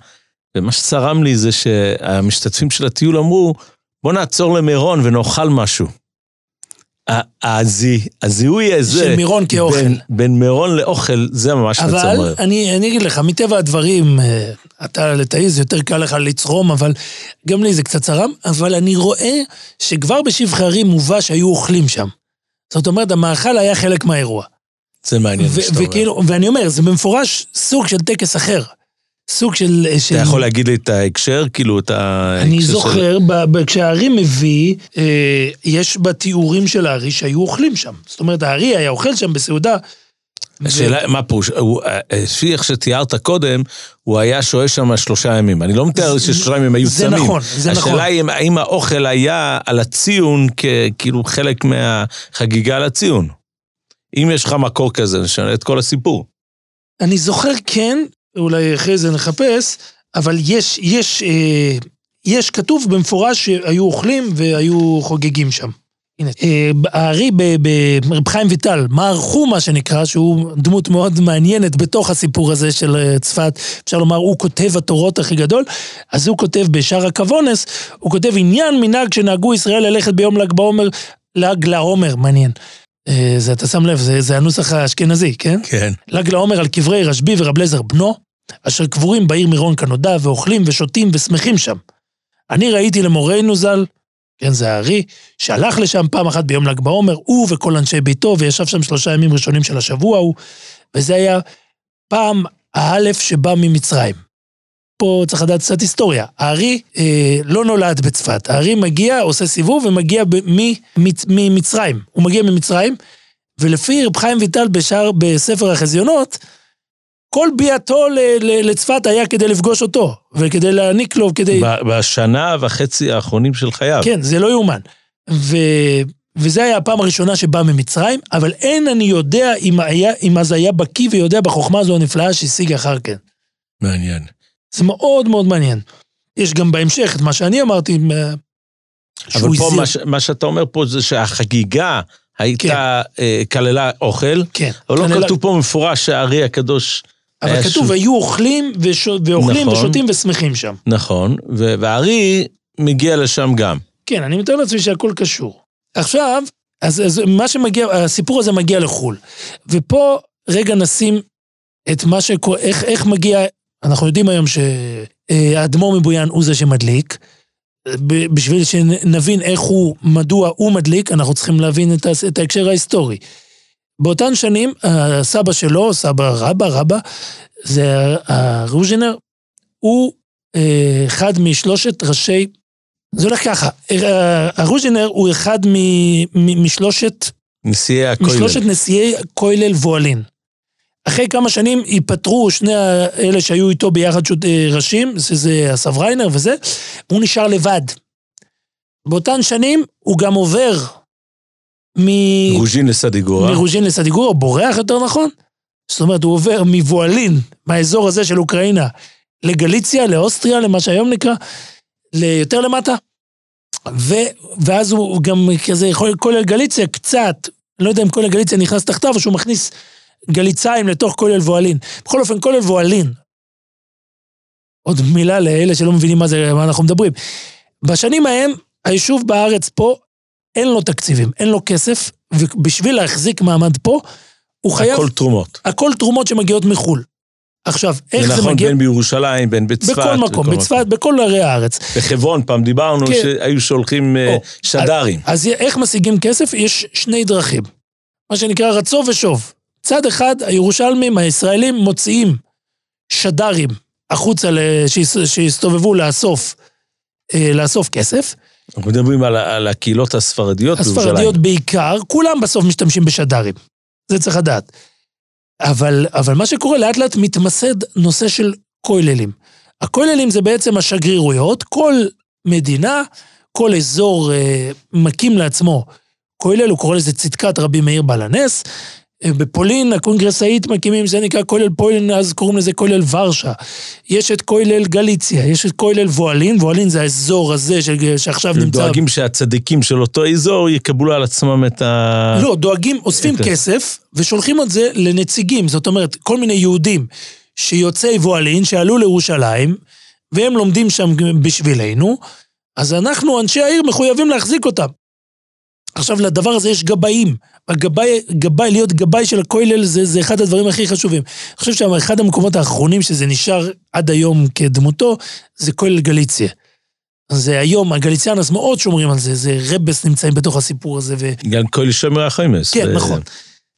[SPEAKER 3] ומה שצרם לי זה שהמשתתפים של הטיול אמרו, בוא נעצור למירון ונאכל משהו. הזיהוי הזה...
[SPEAKER 2] של מירון כאוכל.
[SPEAKER 3] בין, בין מירון לאוכל, זה ממש מצמרר.
[SPEAKER 2] אבל אני, אני אגיד לך, מטבע הדברים, אה, אתה לתעיז יותר קל לך לצרום, אבל גם לי זה קצת צרם, אבל אני רואה שכבר בשבחי הרים מובא שהיו אוכלים שם. זאת אומרת, המאכל היה חלק מהאירוע.
[SPEAKER 3] זה מעניין מה
[SPEAKER 2] ו-
[SPEAKER 3] שאתה אומר.
[SPEAKER 2] וכאילו, ואני אומר, זה במפורש סוג של טקס אחר. סוג של... של...
[SPEAKER 3] אתה יכול להגיד לי את ההקשר? כאילו, את ה...
[SPEAKER 2] אני
[SPEAKER 3] ההקשר של-
[SPEAKER 2] זוכר, ב- ב- כשהארי מביא, אה, יש בתיאורים של הארי שהיו אוכלים שם. זאת אומרת, הארי היה אוכל שם בסעודה. ו-
[SPEAKER 3] השאלה, מה פירוש? הוא- אה, לפי איך שתיארת קודם, הוא היה שוהה שם שלושה ימים. אני לא מתאר
[SPEAKER 2] זה-
[SPEAKER 3] ששלושה ימים היו
[SPEAKER 2] זה
[SPEAKER 3] צמים.
[SPEAKER 2] נכון, זה נכון.
[SPEAKER 3] השאלה היא אם- האם האוכל היה על הציון ככאילו חלק מהחגיגה על הציון. אם יש לך מקור כזה, נשנה את כל הסיפור.
[SPEAKER 2] אני זוכר כן, אולי אחרי זה נחפש, אבל יש, יש, אה, יש כתוב במפורש שהיו אוכלים והיו חוגגים שם. הנה, אה, הארי ברב חיים ויטל, מר חומה שנקרא, שהוא דמות מאוד מעניינת בתוך הסיפור הזה של אה, צפת, אפשר לומר, הוא כותב התורות הכי גדול, אז הוא כותב בשער הכוונס, הוא כותב עניין מנהג שנהגו ישראל ללכת ביום ל"ג בעומר, ל"ג לעומר, מעניין. אה, זה, אתה שם לב, זה, זה הנוסח האשכנזי, כן?
[SPEAKER 3] כן.
[SPEAKER 2] ל"ג לעומר על קברי רשב"י ורב אליעזר בנו, אשר קבורים בעיר מירון כנודע, ואוכלים ושותים ושמחים שם. אני ראיתי למורנו ז"ל, כן, זה הארי, שהלך לשם פעם אחת ביום ל"ג בעומר, הוא וכל אנשי ביתו, וישב שם שלושה ימים ראשונים של השבוע ההוא, וזה היה פעם האלף שבא ממצרים. פה צריך לדעת קצת היסטוריה. הארי אה, לא נולד בצפת, הארי מגיע, עושה סיבוב ומגיע ב- ממצ- ממצרים. הוא מגיע ממצרים, ולפי רב חיים ויטל בשער, בספר החזיונות, כל ביאתו לצפת היה כדי לפגוש אותו, וכדי להעניק לו, כדי...
[SPEAKER 3] בשנה וחצי האחרונים של חייו.
[SPEAKER 2] כן, זה לא יאומן. ו... וזה היה הפעם הראשונה שבא ממצרים, אבל אין אני יודע אם, היה, אם אז היה בקיא ויודע בחוכמה הזו הנפלאה שהשיג אחר כן.
[SPEAKER 3] מעניין.
[SPEAKER 2] זה מאוד מאוד מעניין. יש גם בהמשך את מה שאני אמרתי,
[SPEAKER 3] אבל פה מה ש- מה שאתה אומר פה זה שהחגיגה הייתה, אה, כללה אוכל,
[SPEAKER 2] כן.
[SPEAKER 3] אבל לא
[SPEAKER 2] כללה-
[SPEAKER 3] כתוב פה במפורש שהארי הקדוש...
[SPEAKER 2] אבל כתוב,
[SPEAKER 3] ש-
[SPEAKER 2] היו אוכלים וש... ואוכלים
[SPEAKER 3] נכון.
[SPEAKER 2] ושותים ושמחים שם.
[SPEAKER 3] נכון, ו- והארי מגיע לשם גם.
[SPEAKER 2] כן, אני מתאר לעצמי שהכל קשור. עכשיו, אז, אז מה שמגיע, הסיפור הזה מגיע לחו"ל. ופה רגע נשים את מה שקורה, איך, איך מגיע, אנחנו יודעים היום שהאדמו"ר מבויאן הוא זה שמדליק. בשביל שנבין איך הוא, מדוע הוא מדליק, אנחנו צריכים להבין את, את ההקשר ההיסטורי. באותן שנים, הסבא שלו, סבא רבא, רבא, זה הרוז'ינר, הוא אה, אחד משלושת ראשי זה הולך ככה, אה, הרוז'ינר הוא אחד מ- מ- משלושת,
[SPEAKER 3] נשיאי הכולל.
[SPEAKER 2] משלושת נשיאי כולל וואלין. אחרי כמה שנים ייפטרו שני האלה שהיו איתו ביחד אה, ראשים, שזה אסף ריינר וזה, הוא נשאר לבד. באותן שנים הוא גם עובר מ-
[SPEAKER 3] רוז'ין לסדיגורה.
[SPEAKER 2] מרוז'ין לסדיגורה, בורח יותר נכון. זאת אומרת, הוא עובר מבואלין, מהאזור הזה של אוקראינה, לגליציה, לאוסטריה, למה שהיום נקרא, ליותר למטה. ו, ואז הוא גם כזה יכול, כולל גליציה קצת, לא יודע אם כולל גליציה נכנס תחתיו, או שהוא מכניס גליציים לתוך כולל וואלין. בכל אופן, כולל וואלין. עוד מילה לאלה שלא מבינים מה זה, מה אנחנו מדברים. בשנים ההם, היישוב בארץ פה, אין לו תקציבים, אין לו כסף, ובשביל להחזיק מעמד פה, הוא חייב...
[SPEAKER 3] הכל תרומות.
[SPEAKER 2] הכל תרומות שמגיעות מחו"ל. עכשיו, איך
[SPEAKER 3] זה
[SPEAKER 2] זה
[SPEAKER 3] נכון
[SPEAKER 2] מגיע?
[SPEAKER 3] בין בירושלים, בין בצפת.
[SPEAKER 2] בכל מקום, בצפת, בכל ערי הארץ.
[SPEAKER 3] בחברון פעם דיברנו
[SPEAKER 2] כן.
[SPEAKER 3] שהיו שולחים אה,
[SPEAKER 2] או,
[SPEAKER 3] שד"רים.
[SPEAKER 2] אז איך משיגים כסף? יש שני דרכים. מה שנקרא רצו ושוב. צד אחד, הירושלמים, הישראלים, מוציאים שד"רים החוצה שיסתובבו לאסוף, אה, לאסוף כסף.
[SPEAKER 3] אנחנו מדברים על על הקהילות הספרדיות בירושלים.
[SPEAKER 2] הספרדיות בעיקר, כולם בסוף משתמשים בשד"רים. זה צריך לדעת. אבל, אבל מה שקורה, לאט לאט מתמסד נושא של כוללים. הכוללים זה בעצם השגרירויות, כל מדינה, כל אזור אה, מקים לעצמו כולל, הוא קורא לזה צדקת רבי מאיר בעל הנס. בפולין הקונגרסאית מקימים, זה נקרא כולל פולין, אז קוראים לזה כולל ורשה. יש את כולל גליציה, יש את כולל וואלין, וואלין זה האזור הזה של, שעכשיו
[SPEAKER 3] הם
[SPEAKER 2] נמצא...
[SPEAKER 3] דואגים שהצדיקים של אותו אזור יקבלו על עצמם את ה...
[SPEAKER 2] לא, דואגים, אוספים
[SPEAKER 3] את
[SPEAKER 2] כסף ושולחים את זה לנציגים, זאת אומרת, כל מיני יהודים שיוצאי וואלין, שעלו לירושלים, והם לומדים שם בשבילנו, אז אנחנו, אנשי העיר, מחויבים להחזיק אותם. עכשיו, לדבר הזה יש גבאים. הגבאי, גבאי, להיות גבאי של הכולל זה, זה אחד הדברים הכי חשובים. אני חושב שאחד המקומות האחרונים שזה נשאר עד היום כדמותו, זה כולל גליציה. זה היום, הגליציאנס מאוד שומרים על זה, זה רבס נמצאים בתוך הסיפור הזה, ו...
[SPEAKER 3] גם כל שומר החמאס.
[SPEAKER 2] כן,
[SPEAKER 3] ו-
[SPEAKER 2] נכון.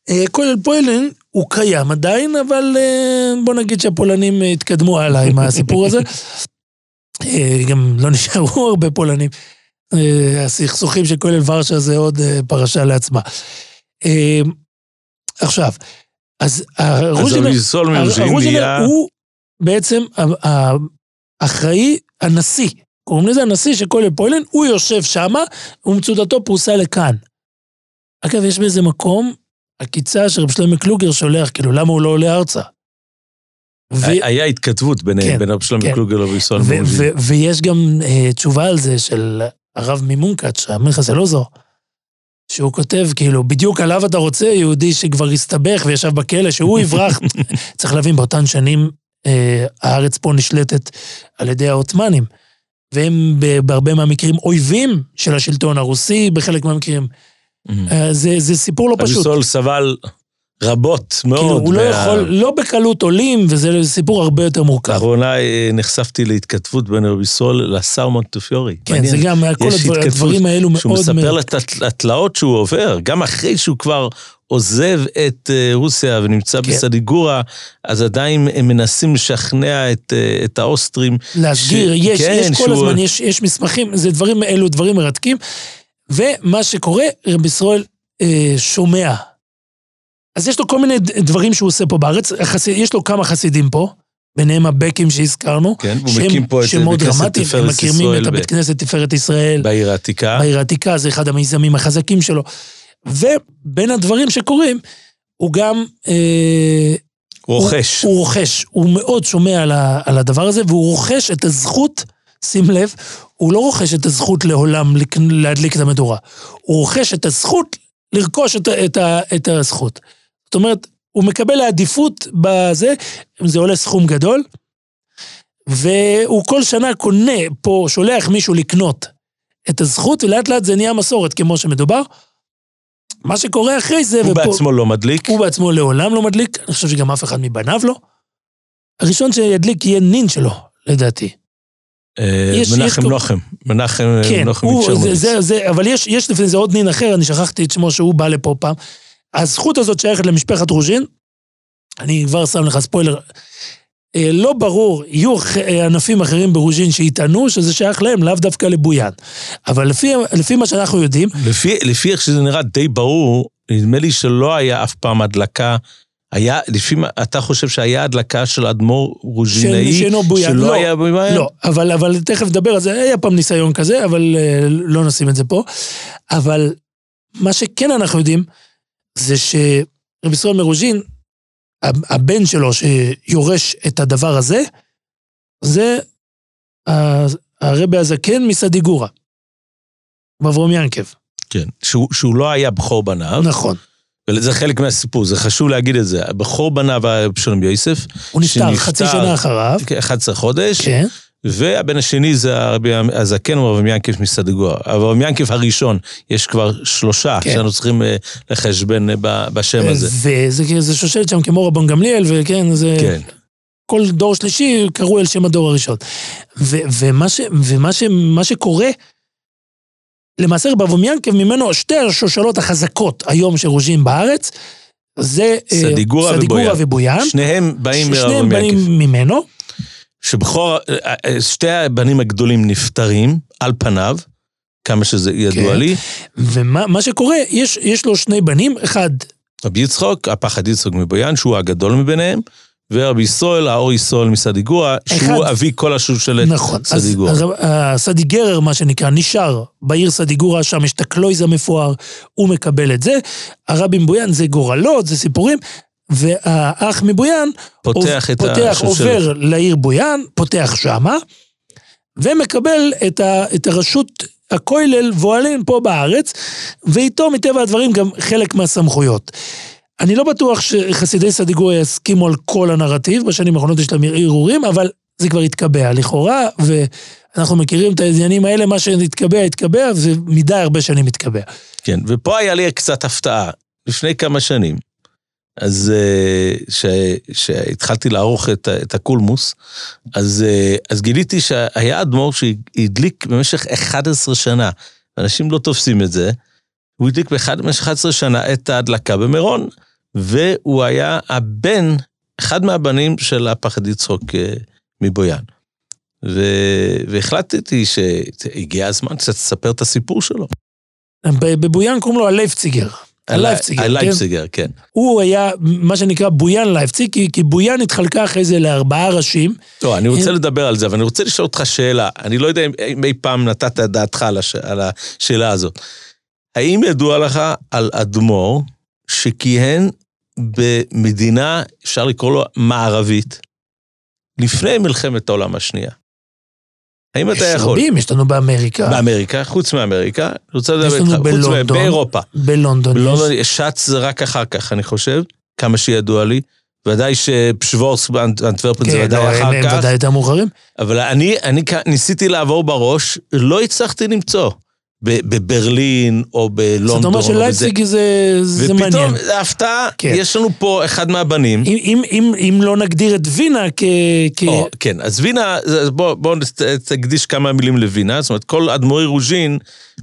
[SPEAKER 2] אה, כולל פוילן הוא קיים עדיין, אבל אה, בוא נגיד שהפולנים אה, התקדמו הלאה עם הסיפור הזה. גם לא נשארו הרבה פולנים. אה, הסכסוכים של כולל ורשה זה עוד אה, פרשה לעצמה. אה, עכשיו, אז הרוז'ינר... הוא בעצם האחראי, הנשיא. קוראים לזה הנשיא של כולל פוילן, הוא יושב שמה, ומצודתו פרוסה לכאן. אגב, יש באיזה מקום עקיצה שרב שלמה קלוגר שולח, כאילו, למה הוא לא עולה ארצה? ו-
[SPEAKER 3] היה התכתבות ביניהם,
[SPEAKER 2] כן,
[SPEAKER 3] בין אבשלום
[SPEAKER 2] כן.
[SPEAKER 3] קלוגר
[SPEAKER 2] ו-
[SPEAKER 3] מרוז'ין.
[SPEAKER 2] ו- ויש גם אה, תשובה על זה של הרב ממונקאץ', המלך הסלוזו, שהוא כותב, כאילו, בדיוק עליו אתה רוצה, יהודי שכבר הסתבך וישב בכלא, שהוא יברח. צריך להבין, באותן שנים אה, הארץ פה נשלטת על ידי העות'מאנים, והם בהרבה מהמקרים אויבים של השלטון הרוסי, בחלק מהמקרים. אה, זה, זה סיפור לא פשוט.
[SPEAKER 3] אביסול סבל רבות מאוד.
[SPEAKER 2] כאילו, הוא לא
[SPEAKER 3] מה-
[SPEAKER 2] יכול, לא בקלות עולים, וזה סיפור הרבה יותר מורכב.
[SPEAKER 3] לאחרונה אה, נחשפתי להתכתבות בין אביסול לשר מונטפיורי.
[SPEAKER 2] כן,
[SPEAKER 3] מעניין.
[SPEAKER 2] זה גם, כל הדבר, הדברים האלו מאוד...
[SPEAKER 3] שהוא מספר
[SPEAKER 2] מאוד-
[SPEAKER 3] לה את הת- התלאות שהוא עובר, גם אחרי שהוא כבר עוזב את אה, רוסיה ונמצא
[SPEAKER 2] כן.
[SPEAKER 3] בסדיגורה, אז עדיין הם מנסים לשכנע את, אה, את האוסטרים.
[SPEAKER 2] להסגיר,
[SPEAKER 3] ש-
[SPEAKER 2] יש,
[SPEAKER 3] כן,
[SPEAKER 2] יש כל
[SPEAKER 3] שהוא-
[SPEAKER 2] הזמן, יש, יש מסמכים, זה דברים, אלו דברים מרתקים. ומה שקורה, רב ישראל אה, שומע. אז יש לו כל מיני דברים שהוא עושה פה בארץ, החס... יש לו כמה חסידים פה, ביניהם הבקים שהזכרנו,
[SPEAKER 3] כן, הוא מקים פה את בית כנסת
[SPEAKER 2] דרמטיים, הם
[SPEAKER 3] תפארת ישראל
[SPEAKER 2] את
[SPEAKER 3] ב-
[SPEAKER 2] הבית כנסת תפארת ישראל,
[SPEAKER 3] בעיר העתיקה.
[SPEAKER 2] בעיר העתיקה, זה אחד המיזמים החזקים שלו. ובין הדברים שקורים, הוא גם... אה,
[SPEAKER 3] רוכש.
[SPEAKER 2] הוא, הוא רוכש, הוא מאוד שומע על, ה, על הדבר הזה, והוא רוכש את הזכות, שים לב, הוא לא רוכש את הזכות לעולם להדליק את המדורה. הוא רוכש את הזכות לרכוש את, את, ה- את הזכות. זאת אומרת, הוא מקבל העדיפות בזה, זה עולה סכום גדול, והוא כל שנה קונה פה, שולח מישהו לקנות את הזכות, ולאט לאט זה נהיה מסורת, כמו שמדובר. מה שקורה אחרי זה,
[SPEAKER 3] הוא
[SPEAKER 2] ופה-
[SPEAKER 3] בעצמו לא מדליק.
[SPEAKER 2] הוא בעצמו לעולם לא מדליק, אני חושב שגם אף אחד מבניו לא. הראשון שידליק יהיה נין שלו, לדעתי.
[SPEAKER 3] אה,
[SPEAKER 2] יש-
[SPEAKER 3] מנחם נוחם. מנחם
[SPEAKER 2] כן,
[SPEAKER 3] נוחם
[SPEAKER 2] הוא, זה. זה, זה, אבל יש, יש לפני זה עוד נין אחר, אני שכחתי את שמו שהוא בא לפה פעם. הזכות הזאת שייכת למשפחת רוז'ין, אני כבר שם לך ספוילר, אה, לא ברור, יהיו אה, ענפים אחרים ברוז'ין שיטענו שזה שייך להם, לאו דווקא לבויאן. אבל לפי, לפי מה שאנחנו יודעים,
[SPEAKER 3] לפי, לפי איך שזה נראה די ברור, נדמה לי שלא היה אף פעם הדלקה. היה, לפי מה, אתה חושב שהיה הדלקה של אדמו"ר רוז'ינאי,
[SPEAKER 2] שאינו בויאן,
[SPEAKER 3] שלא
[SPEAKER 2] לא,
[SPEAKER 3] היה בויאן?
[SPEAKER 2] לא, אבל, אבל תכף נדבר על זה, היה פעם ניסיון כזה, אבל אה, לא נשים את זה פה. אבל מה שכן אנחנו יודעים, זה שרבי ישראל מרוז'ין, הבן שלו שיורש את הדבר הזה, זה הרבי הזקן מסדיגורה, מאברום ינקב.
[SPEAKER 3] כן, שהוא, שהוא לא היה בכור בניו,
[SPEAKER 2] נכון.
[SPEAKER 3] וזה חלק מהסיפור, זה חשוב להגיד את זה. בכור בניו היה אבשלום יוסף,
[SPEAKER 2] הוא נפטר חצי שנה אחריו,
[SPEAKER 3] 11 חודש,
[SPEAKER 2] כן,
[SPEAKER 3] והבן השני זה הרבי הזקן, הוא אברהם ינקב מסדיגורה. אברהם ינקב הראשון, יש כבר שלושה
[SPEAKER 2] כן.
[SPEAKER 3] שאנחנו צריכים אה, לחשבן אה, בשם הזה.
[SPEAKER 2] וזה זה שושלת שם כמו רבן גמליאל, וכן, זה...
[SPEAKER 3] כן.
[SPEAKER 2] כל דור שלישי קראו על שם הדור הראשון. ו- ומה, ש- ומה ש- שקורה, למעשה רב אברהם ינקב ממנו שתי השושלות החזקות היום שרוז'ין בארץ, זה אה,
[SPEAKER 3] סדיגורה ובויאן.
[SPEAKER 2] ובויאן.
[SPEAKER 3] שניהם באים
[SPEAKER 2] שניהם
[SPEAKER 3] מאברהם ינקב.
[SPEAKER 2] באים ממנו,
[SPEAKER 3] שבכור, אה, אה, שתי הבנים הגדולים נפטרים, על פניו, כמה שזה ידוע
[SPEAKER 2] כן.
[SPEAKER 3] לי.
[SPEAKER 2] ומה מה שקורה, יש, יש לו שני בנים, אחד,
[SPEAKER 3] רבי יצחוק, הפחד יצחוק מבויאן, שהוא הגדול מביניהם, ורבי ישראל, האור ישראל מסדיגורה, שהוא. אבי כל השושלת
[SPEAKER 2] נכון,
[SPEAKER 3] סדיגורה.
[SPEAKER 2] אז הסדיגרר, מה שנקרא, נשאר בעיר סדיגורה, שם יש את הקלויז המפואר, הוא מקבל את זה. הרבי מבויאן זה גורלות, זה סיפורים, והאח מבויאן
[SPEAKER 3] פותח את
[SPEAKER 2] פותח. עובר לעיר בויאן, פותח שמה, ומקבל את, ה, את הרשות הכולל וואלין פה בארץ, ואיתו מטבע הדברים גם חלק מהסמכויות. אני לא בטוח שחסידי סדיגורה יסכימו על כל הנרטיב, בשנים האחרונות יש להם ערעורים, אבל זה כבר התקבע לכאורה, ואנחנו מכירים את העניינים האלה, מה שהתקבע, התקבע, ומדי הרבה שנים התקבע.
[SPEAKER 3] כן, ופה היה לי קצת הפתעה. לפני כמה שנים, אז אה, ש- שהתחלתי לערוך את, את הקולמוס, אז, אה, אז גיליתי שהיה אדמו"ר שהדליק במשך 11 שנה. אנשים לא תופסים את זה. הוא הדליק במשך 11 שנה את ההדלקה במירון. והוא היה הבן, אחד מהבנים של הפחד יצחוק אה, מבויאן. ו... והחלטתי שהגיע הזמן קצת לספר את הסיפור שלו.
[SPEAKER 2] בבויאן קוראים לו הלייפציגר. הלייפציגר, כן?
[SPEAKER 3] הלייפציגר, כן.
[SPEAKER 2] הוא היה מה שנקרא בויאן לייפציג, כי, כי בויאן התחלקה אחרי זה לארבעה ראשים.
[SPEAKER 3] לא, אני רוצה לדבר על זה, אבל אני רוצה לשאול אותך שאלה. אני לא יודע אם אי פעם נתת את דעתך על, הש... על השאלה הזאת. האם ידוע לך על אדמו"ר שכיהן במדינה, אפשר לקרוא לו מערבית, לפני מלחמת העולם השנייה? האם אתה יכול?
[SPEAKER 2] יש רבים, יש לנו באמריקה.
[SPEAKER 3] באמריקה, חוץ מאמריקה. רוצה לדבר איתך, חוץ. מ- באירופה.
[SPEAKER 2] בלונדון.
[SPEAKER 3] בלונדון. שץ זה רק אחר כך, אני חושב, כמה שידוע לי. ודאי שפשוורס באנטוורפן זה
[SPEAKER 2] כן,
[SPEAKER 3] ודאי אחר כך.
[SPEAKER 2] ודאי יותר מאוחרים.
[SPEAKER 3] אבל אני, ניסיתי לעבור בראש, לא הצלחתי למצוא. בברלין או
[SPEAKER 2] זאת
[SPEAKER 3] בלונדון.
[SPEAKER 2] אומרת
[SPEAKER 3] או בזה.
[SPEAKER 2] שלייפציג זה, זה מעניין.
[SPEAKER 3] ופתאום, להפתעה,
[SPEAKER 2] כן.
[SPEAKER 3] יש לנו פה אחד מהבנים.
[SPEAKER 2] אם, אם, אם, אם לא נגדיר את וינה כ... כ...
[SPEAKER 3] או, כן, אז וינה, אז בוא, תקדיש כמה מילים לווינה. זאת אומרת, כל אדמו"רי רוז'ין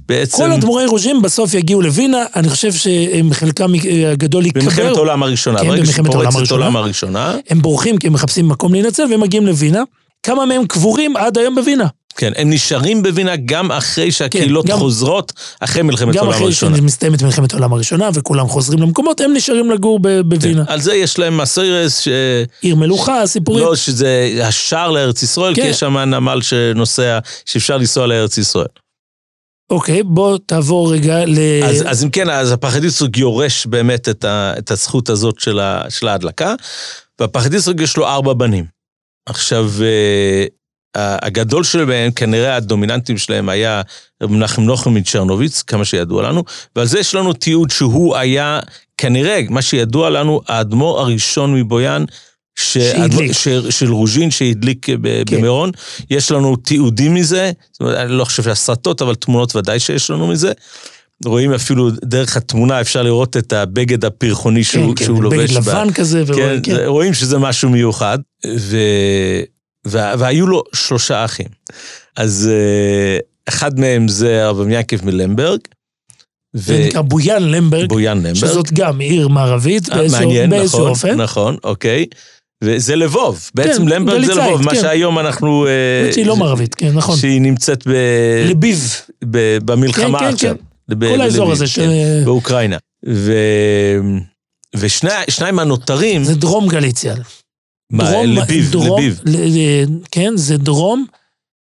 [SPEAKER 3] בעצם...
[SPEAKER 2] כל אדמו"רי רוז'ין בסוף יגיעו לווינה, אני חושב שהם חלקם הגדול ייקבר.
[SPEAKER 3] במלחמת העולם הראשונה.
[SPEAKER 2] כן, במלחמת. העולם הראשונה. הם בורחים כי הם מחפשים מקום להינצל והם מגיעים לווינה. כמה מהם קבורים עד היום בווינה.
[SPEAKER 3] כן, הם נשארים בווינה גם אחרי שהקהילות
[SPEAKER 2] כן, גם-
[SPEAKER 3] חוזרות, אחרי מלחמת
[SPEAKER 2] גם
[SPEAKER 3] העולם
[SPEAKER 2] אחרי
[SPEAKER 3] הראשונה.
[SPEAKER 2] שמסתיימת מלחמת העולם הראשונה וכולם חוזרים למקומות, הם נשארים לגור בווינה.
[SPEAKER 3] כן, על זה יש להם מסוירס, ש...
[SPEAKER 2] עיר מלוכה, סיפורים.
[SPEAKER 3] לא, שזה השער לארץ ישראל,
[SPEAKER 2] כן.
[SPEAKER 3] כי יש שם נמל שנוסע, שאפשר לנסוע לארץ ישראל.
[SPEAKER 2] אוקיי, בוא תעבור רגע ל...
[SPEAKER 3] אז, אז אם כן, אז הפחדיסטרוג יורש באמת את, ה, את הזכות הזאת של, ה, של ההדלקה, והפחדיסטרוג יש לו ארבע בנים. עכשיו, אה, הגדול שלהם, כנראה הדומיננטים שלהם היה מנחם נוחם מצ'רנוביץ, כמה שידוע לנו, ועל זה יש לנו תיעוד שהוא היה, כנראה, מה שידוע לנו, האדמו"ר הראשון מבויאן,
[SPEAKER 2] שהדליק.
[SPEAKER 3] ש- של רוז'ין שהדליק ב-
[SPEAKER 2] כן.
[SPEAKER 3] במירון. יש לנו תיעודים מזה, זאת אומרת, אני לא חושב הסרטות, אבל תמונות ודאי שיש לנו מזה. רואים אפילו דרך התמונה, אפשר לראות את הבגד הפרחוני שהוא,
[SPEAKER 2] כן,
[SPEAKER 3] שהוא
[SPEAKER 2] כן,
[SPEAKER 3] לובש.
[SPEAKER 2] בגד לבן כזה,
[SPEAKER 3] כן,
[SPEAKER 2] ורואים, כן.
[SPEAKER 3] רואים שזה משהו מיוחד. ו... וה... והיו לו שלושה אחים. אז אה, אחד מהם זה הרב ינקב מלמברג.
[SPEAKER 2] זה נקרא בויאן למברג,
[SPEAKER 3] בויאן למברג.
[SPEAKER 2] שזאת גם עיר מערבית,
[SPEAKER 3] אה,
[SPEAKER 2] באיזשהו
[SPEAKER 3] מעניין,
[SPEAKER 2] באיזשהו
[SPEAKER 3] נכון,
[SPEAKER 2] אופן.
[SPEAKER 3] נכון, אוקיי. וזה לבוב, בעצם למברג זה לבוב, מה
[SPEAKER 2] כן.
[SPEAKER 3] שהיום אנחנו... אה,
[SPEAKER 2] שהיא לא מערבית, כן, נכון.
[SPEAKER 3] שהיא נמצאת ב...
[SPEAKER 2] לביב,
[SPEAKER 3] ב... במלחמה
[SPEAKER 2] כן, כן,
[SPEAKER 3] עכשיו. ב-
[SPEAKER 2] כל האזור הזה
[SPEAKER 3] כן,
[SPEAKER 2] של...
[SPEAKER 3] באוקראינה. ו... ושניים הנותרים,
[SPEAKER 2] זה דרום גליציה.
[SPEAKER 3] מה,
[SPEAKER 2] דרום-
[SPEAKER 3] לביב,
[SPEAKER 2] דרום-
[SPEAKER 3] לביב.
[SPEAKER 2] כן, זה דרום,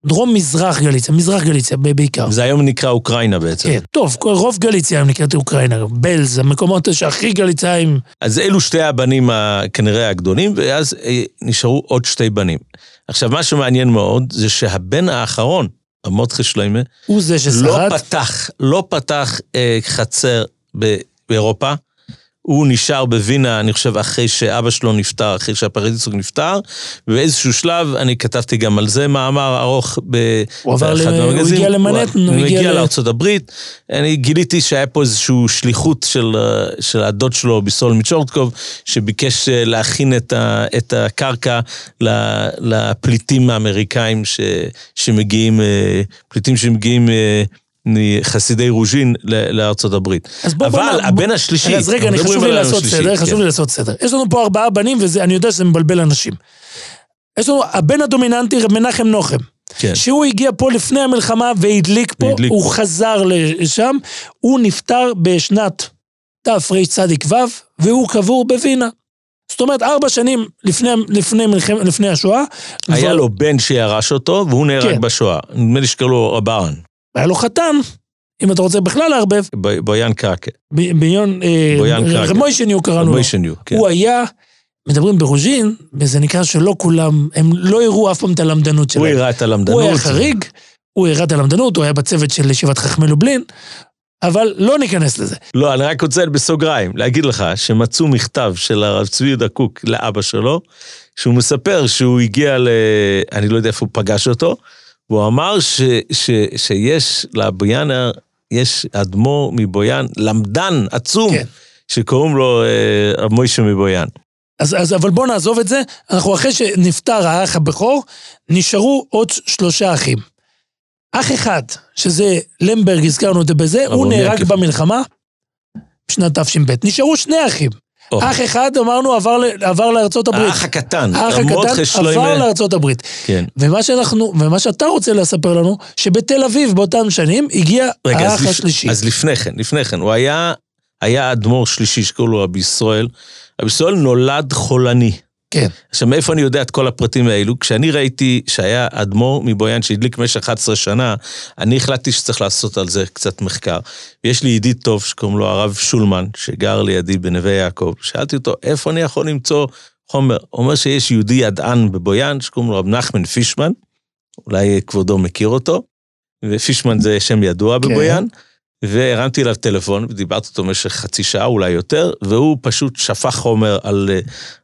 [SPEAKER 2] דרום מזרח גליציה, מזרח גליציה בעיקר.
[SPEAKER 3] זה היום נקרא אוקראינה בעצם.
[SPEAKER 2] כן, טוב, רוב גליציה היום נקראת אוקראינה, בלז, המקומות שהכי גליצאים,
[SPEAKER 3] אז אלו שתי הבנים כנראה הגדולים, ואז אה, נשארו עוד שתי בנים. עכשיו, מה שמעניין מאוד, זה שהבן האחרון, המודחה שלמה,
[SPEAKER 2] הוא זה
[SPEAKER 3] לא
[SPEAKER 2] ששרד.
[SPEAKER 3] פתח, לא פתח אה, חצר באירופה. הוא נשאר בווינה, אני חושב, אחרי שאבא שלו נפטר, אחרי שהפרדיסוק נפטר, ובאיזשהו שלב, אני כתבתי גם על זה מאמר ארוך באחד
[SPEAKER 2] ל- הוא. הגיע למנהטן, הוא הגיע
[SPEAKER 3] לארצות הברית. אני גיליתי שהיה פה איזושהי שליחות של, אה, של הדוד שלו, ביסול מצ'ורטקוב, שביקש אה, להכין את, ה, את הקרקע לפליטים האמריקאים ש, שמגיעים, אה, פליטים שמגיעים מחסידי רוז'ין לארצות הברית. אבל
[SPEAKER 2] נ-
[SPEAKER 3] הבן השלישי,
[SPEAKER 2] אז רגע, חשוב לי לעשות סדר, חשוב
[SPEAKER 3] כן.
[SPEAKER 2] לי לעשות סדר. יש לנו פה ארבעה בנים, ואני יודע שזה מבלבל אנשים. יש לנו הבן הדומיננטי, רב מנחם נוחם.
[SPEAKER 3] כן.
[SPEAKER 2] שהוא הגיע פה לפני המלחמה והדליק פה,
[SPEAKER 3] והדליק
[SPEAKER 2] הוא
[SPEAKER 3] פה.
[SPEAKER 2] חזר לשם, הוא נפטר בשנת תרצ"ו, והוא קבור בווינה. זאת אומרת, ארבע שנים לפני, לפני, מלחמת, לפני השואה,
[SPEAKER 3] היה
[SPEAKER 2] כבר-
[SPEAKER 3] לו בן שירש אותו, והוא נהרג
[SPEAKER 2] כן.
[SPEAKER 3] בשואה. נדמה לי שקראו לו רבן,
[SPEAKER 2] היה לו חתן, אם אתה רוצה בכלל לערבב,
[SPEAKER 3] בויאן קרקה.
[SPEAKER 2] ביון, אה. רב מוישניו קראנו לו.
[SPEAKER 3] מוישניו, כן.
[SPEAKER 2] הוא היה, מדברים ברוז'ין, וזה נקרא שלא כולם, הם לא הראו אף פעם את הלמדנות
[SPEAKER 3] הוא
[SPEAKER 2] שלהם.
[SPEAKER 3] הראה את
[SPEAKER 2] הוא
[SPEAKER 3] הלמדנות.
[SPEAKER 2] היה חריג, הוא הראה את הלמדנות, הוא היה בצוות של ישיבת חכמי לובלין, אבל לא ניכנס לזה.
[SPEAKER 3] לא, אני רק רוצה בסוגריים להגיד לך שמצאו מכתב של הרב צבי יהודה קוק לאבא שלו, שהוא מספר שהוא הגיע ל... אני לא יודע איפה הוא פגש אותו, והוא אמר ש, ש, שיש לבויאנר, יש אדמו"ר מבויאן, למדן עצום,
[SPEAKER 2] כן.
[SPEAKER 3] שקוראים לו אה, מוישה מבויאן.
[SPEAKER 2] אז, אז אבל בואו נעזוב את זה, אנחנו אחרי שנפטר האח הבכור, נשארו עוד שלושה אחים. אח אחד, שזה למברג, הזכרנו את זה בזה, הוא נהרג. במלחמה בשנת תש"ב. נשארו שני אחים.
[SPEAKER 3] או.
[SPEAKER 2] אח אחד, אמרנו, עבר, עבר לארצות הברית.
[SPEAKER 3] האח הקטן,
[SPEAKER 2] האח הקטן. עבר לארצות הברית.
[SPEAKER 3] כן.
[SPEAKER 2] ומה שאנחנו, ומה שאתה רוצה לספר לנו, שבתל אביב באותן שנים הגיע
[SPEAKER 3] רגע, אז
[SPEAKER 2] האח
[SPEAKER 3] לפ-
[SPEAKER 2] השלישי.
[SPEAKER 3] אז לפני כן, לפני כן, הוא היה, היה אדמו"ר שלישי שקראו לו רבי ישראל. רבי ישראל נולד חולני.
[SPEAKER 2] כן.
[SPEAKER 3] עכשיו, מאיפה אני יודע את כל הפרטים האלו? כשאני ראיתי שהיה אדמו"ר מבויאן שהדליק במשך 11 שנה, אני החלטתי שצריך לעשות על זה קצת מחקר. ויש לי ידיד טוב שקוראים לו הרב שולמן, שגר לידי בנווה יעקב. שאלתי אותו, איפה אני יכול למצוא חומר? הוא אומר שיש יהודי ידען בבויאן שקוראים לו רב נחמן פישמן, אולי כבודו מכיר אותו, ופישמן זה שם ידוע
[SPEAKER 2] כן.
[SPEAKER 3] והרמתי אליו טלפון, ודיברתי איתו במשך חצי שעה, אולי יותר, והוא פשוט שפך חומר על, אה,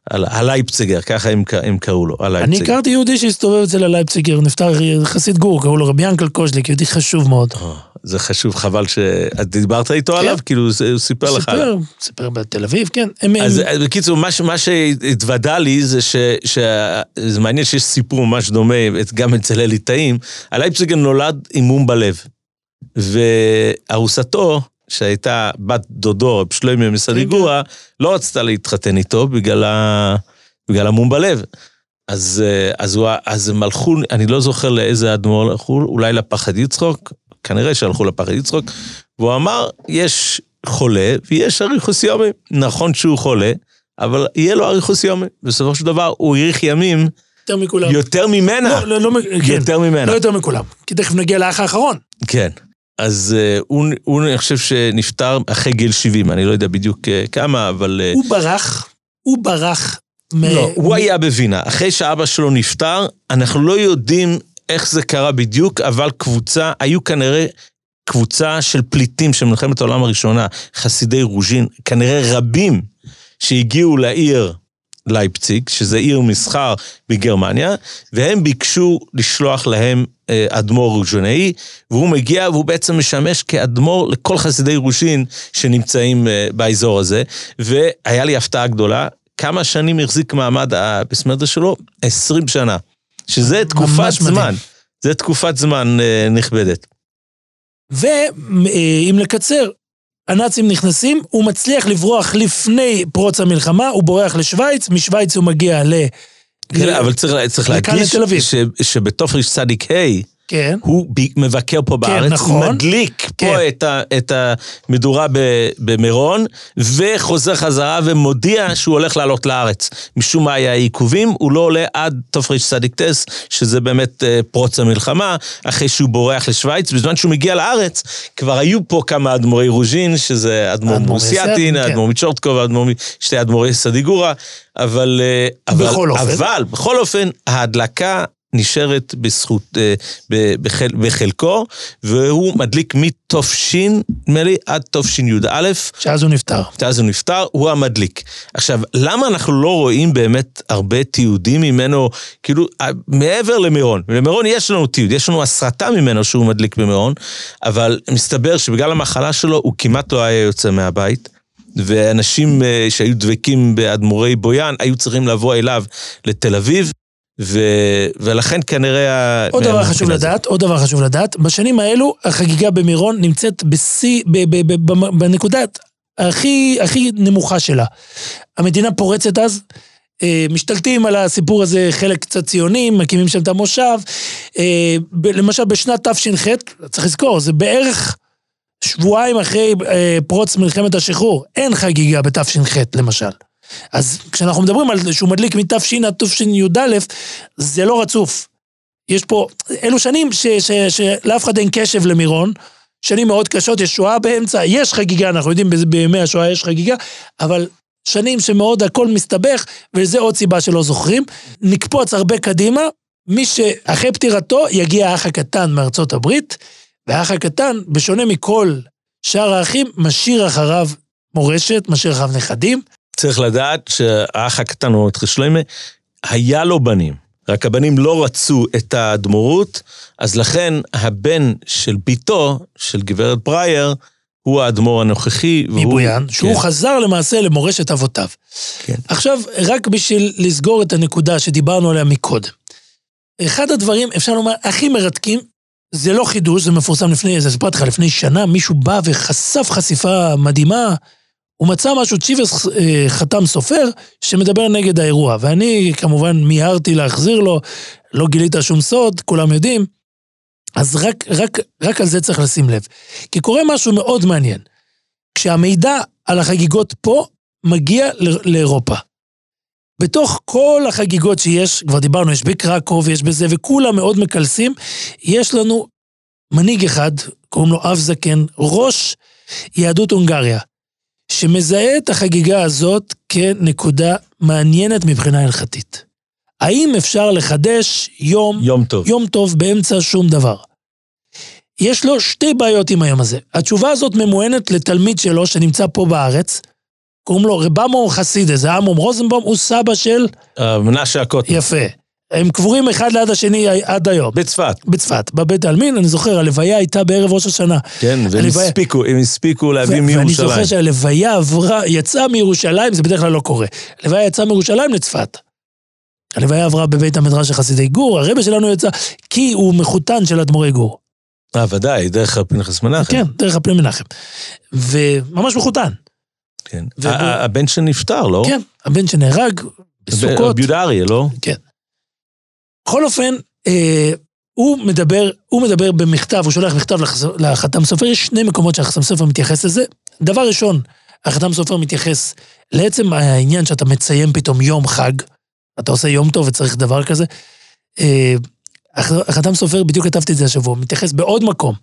[SPEAKER 3] על הלייפציגר, ככה הם, הם קראו לו,
[SPEAKER 2] אני
[SPEAKER 3] הלייפציגר.
[SPEAKER 2] הכרתי יהודי שהסתובב אצל הלייפציגר, נפטר חסיד גור, קראו לו רבי ינקל קוז'ליק, יהודי חשוב מאוד.
[SPEAKER 3] או, זה חשוב, חבל ש... את דיברת איתו
[SPEAKER 2] כן.
[SPEAKER 3] עליו? כאילו, זה- הוא סיפר לך עליו.
[SPEAKER 2] סיפר, סיפר בתל אביב, כן. הם,
[SPEAKER 3] אז
[SPEAKER 2] הם,
[SPEAKER 3] בקיצור, מה, מה שהתוודע לי זה ש... ש... זה מעניין שיש סיפור ממש דומה, גם אצל הליטאים. הלייפציגר נולד עם מום בלב. וארוסתו, שהייתה בת דודו, רב שלוימי מסדיגורה, לא רצתה להתחתן איתו בגלל, ה... בגלל המום בלב. אז, אה, אז, הוא, אז הם הלכו, אני לא זוכר לאיזה אדמו"ר הלכו, אולי לפחד יצחוק, כנראה שהלכו לפחד יצחוק, והוא אמר, יש חולה ויש אריכוס יומי. נכון שהוא חולה, אבל יהיה לו אריכוס יומי. בסופו של דבר הוא האריך ימים
[SPEAKER 2] יותר מכולם.
[SPEAKER 3] יותר ממנה.
[SPEAKER 2] לא, לא, לא, כן,
[SPEAKER 3] יותר ממנה.
[SPEAKER 2] לא יותר מכולם. כי תכף נגיע לאח האחרון.
[SPEAKER 3] כן. אז אה, הוא, הוא, אני חושב שנפטר אחרי גיל 70, אני לא יודע בדיוק אה, כמה, אבל... אה,
[SPEAKER 2] הוא ברח, הוא ברח. מ-
[SPEAKER 3] לא, הוא היה בווינה. אחרי שאבא שלו נפטר, אנחנו לא יודעים איך זה קרה בדיוק, אבל קבוצה, היו כנראה קבוצה של פליטים של מלחמת העולם הראשונה, חסידי רוז'ין, כנראה רבים שהגיעו לעיר לייפציג, שזה עיר מסחר בגרמניה, והם ביקשו לשלוח להם אה, אדמו"ר רוז'ונאי, והוא מגיע והוא בעצם משמש כאדמו"ר לכל חסידי רוז'ין שנמצאים אה, באזור הזה, והיה לי הפתעה גדולה, כמה שנים החזיק מעמד הבסמרדה שלו? 20 שנה. שזה תקופת
[SPEAKER 2] ממש מדהים.
[SPEAKER 3] זמן. זה תקופת זמן אה, נכבדת.
[SPEAKER 2] ואם לקצר, הנאצים נכנסים, הוא מצליח לברוח לפני פרוץ המלחמה, הוא בורח לשוויץ, משוויץ הוא מגיע ל...
[SPEAKER 3] כן,
[SPEAKER 2] ל-
[SPEAKER 3] אבל צריך, צריך להדגיש שבתופריש צדיק ה'
[SPEAKER 2] כן.
[SPEAKER 3] הוא מבקר פה בארץ,
[SPEAKER 2] נכון.
[SPEAKER 3] מדליק
[SPEAKER 2] כן.
[SPEAKER 3] פה את, ה, את המדורה ב, במירון, וחוזר חזרה ומודיע שהוא הולך לעלות לארץ. משום מה היה עיכובים, הוא לא עולה עד תופריש צדיק טס, שזה באמת אה, פרוץ המלחמה, אחרי שהוא בורח לשוויץ. בזמן שהוא מגיע לארץ, כבר היו פה כמה אדמו"רי רוז'ין, שזה אדמו"ר
[SPEAKER 2] אדמו"ר
[SPEAKER 3] מורסיאטין,
[SPEAKER 2] מורסיאטין, כן.
[SPEAKER 3] אדמו"ר מצ'ורטקוב, אדמו"ר, שתי אדמו"רי סדיגורה, אבל... אה, אבל
[SPEAKER 2] בכל אופן.
[SPEAKER 3] אבל, בכל אופן, ההדלקה נשארת בזכות, אה, בחל, בחלקו, והוא מדליק מתופשין, נדמה לי, עד תשי"א,
[SPEAKER 2] שאז הוא נפטר.
[SPEAKER 3] ואז הוא נפטר, הוא המדליק. עכשיו, למה אנחנו לא רואים באמת הרבה תיעודים ממנו, כאילו, אה, מעבר למירון? למירון יש לנו תיעוד, יש לנו הסרטה ממנו שהוא מדליק במירון, אבל מסתבר שבגלל המחלה שלו הוא כמעט לא היה יוצא מהבית. ואנשים אה, שהיו דבקים באדמו"רי בויאן היו צריכים לבוא אליו לתל אביב, ו... ולכן כנראה...
[SPEAKER 2] עוד דבר חשוב
[SPEAKER 3] הזאת.
[SPEAKER 2] לדעת, עוד דבר חשוב לדעת, בשנים האלו החגיגה במירון נמצאת בשיא, בנקודת הכי, הכי נמוכה שלה. המדינה פורצת אז, אה, משתלטים על הסיפור הזה חלק קצת ציונים, מקימים שם את המושב. אה, למשל בשנת תש"ח, צריך לזכור, זה בערך שבועיים אחרי אה, פרוץ מלחמת השחרור, אין חגיגה בתש"ח למשל. אז כשאנחנו מדברים על זה שהוא מדליק מתש"ע עד תשי"א, זה לא רצוף. יש פה, אלו שנים שלאף אחד אין קשב למירון, שנים מאוד קשות, יש שואה באמצע, יש חגיגה, אנחנו יודעים בימי השואה יש חגיגה, אבל שנים שמאוד הכל מסתבך, וזה עוד סיבה שלא זוכרים. נקפוץ הרבה קדימה, מי שאחרי פטירתו יגיע האח הקטן מארצות הברית, והאח הקטן, בשונה מכל שאר האחים, משאיר אחריו מורשת, משאיר אחריו נכדים.
[SPEAKER 3] צריך לדעת שהאח הקטן, הוא מתחיל שלמה, היה לו בנים. רק הבנים לא רצו את האדמו"רות, אז לכן הבן של בתו, של גברת ברייר, הוא האדמו"ר הנוכחי. והוא-
[SPEAKER 2] מבויאן, שהוא
[SPEAKER 3] כן,
[SPEAKER 2] חזר למעשה למורשת אבותיו.
[SPEAKER 3] כן.
[SPEAKER 2] עכשיו, רק בשביל לסגור את הנקודה שדיברנו עליה מקודם. אחד הדברים, אפשר לומר, הכי מרתקים, זה לא חידוש, זה מפורסם לפני, זה סיפרתי לך, לפני שנה, מישהו בא וחשף חשיפה מדהימה, הוא מצא משהו, צ'יבס אה, חתם סופר, שמדבר נגד האירוע. ואני כמובן מיהרתי להחזיר לו, לא גילית שום סוד, כולם יודעים. אז רק, רק, רק על זה צריך לשים לב. כי קורה משהו מאוד מעניין. כשהמידע על החגיגות פה מגיע לאירופה. בתוך כל החגיגות שיש, כבר דיברנו, יש בקרקוב, יש בזה, וכולם מאוד מקלסים, יש לנו מנהיג אחד, קוראים לו אב זקן, ראש יהדות הונגריה, שמזהה את החגיגה הזאת כנקודה מעניינת מבחינה הלכתית. האם אפשר לחדש יום,
[SPEAKER 3] יום טוב,
[SPEAKER 2] יום טוב באמצע שום דבר? יש לו שתי בעיות עם היום הזה. התשובה הזאת ממוענת לתלמיד שלו שנמצא פה בארץ, קוראים לו רבמו חסידה, זה עמום רוזנבום, הוא סבא של...
[SPEAKER 3] אה, מנשה הקוטן.
[SPEAKER 2] יפה. הם קבורים אחד ליד השני עד היום.
[SPEAKER 3] בצפת.
[SPEAKER 2] בצפת, בבית העלמין, אני זוכר, הלוויה הייתה בערב ראש השנה.
[SPEAKER 3] כן, והם הלוויה... הספיקו, הם הספיקו להביא מירושלים.
[SPEAKER 2] ואני זוכר שהלוויה עברה, יצאה מירושלים, זה בדרך כלל לא קורה. הלוויה יצאה מירושלים לצפת. הלוויה עברה בבית המדרש של חסידי גור, הרבה שלנו יצא, כי הוא מחותן של אדמו"רי גור.
[SPEAKER 3] אה, ודאי, דרך פנחס מנחם.
[SPEAKER 2] כן, דרך הפני מנחם. וממש מחותן.
[SPEAKER 3] כן. הבן שנפטר, לא?
[SPEAKER 2] כן, הבן שנהרג בסוכות.
[SPEAKER 3] רבי יהודה אריה, לא?
[SPEAKER 2] כן. בכל אופן, אה, הוא מדבר, הוא מדבר במכתב, הוא שולח מכתב לחתם סופר, יש שני מקומות שהחתם סופר מתייחס לזה. דבר ראשון, החתם סופר מתייחס לעצם העניין שאתה מציין פתאום יום חג, אתה עושה יום טוב וצריך דבר כזה. אה, החתם סופר, בדיוק כתבתי את זה השבוע, מתייחס בעוד מקום.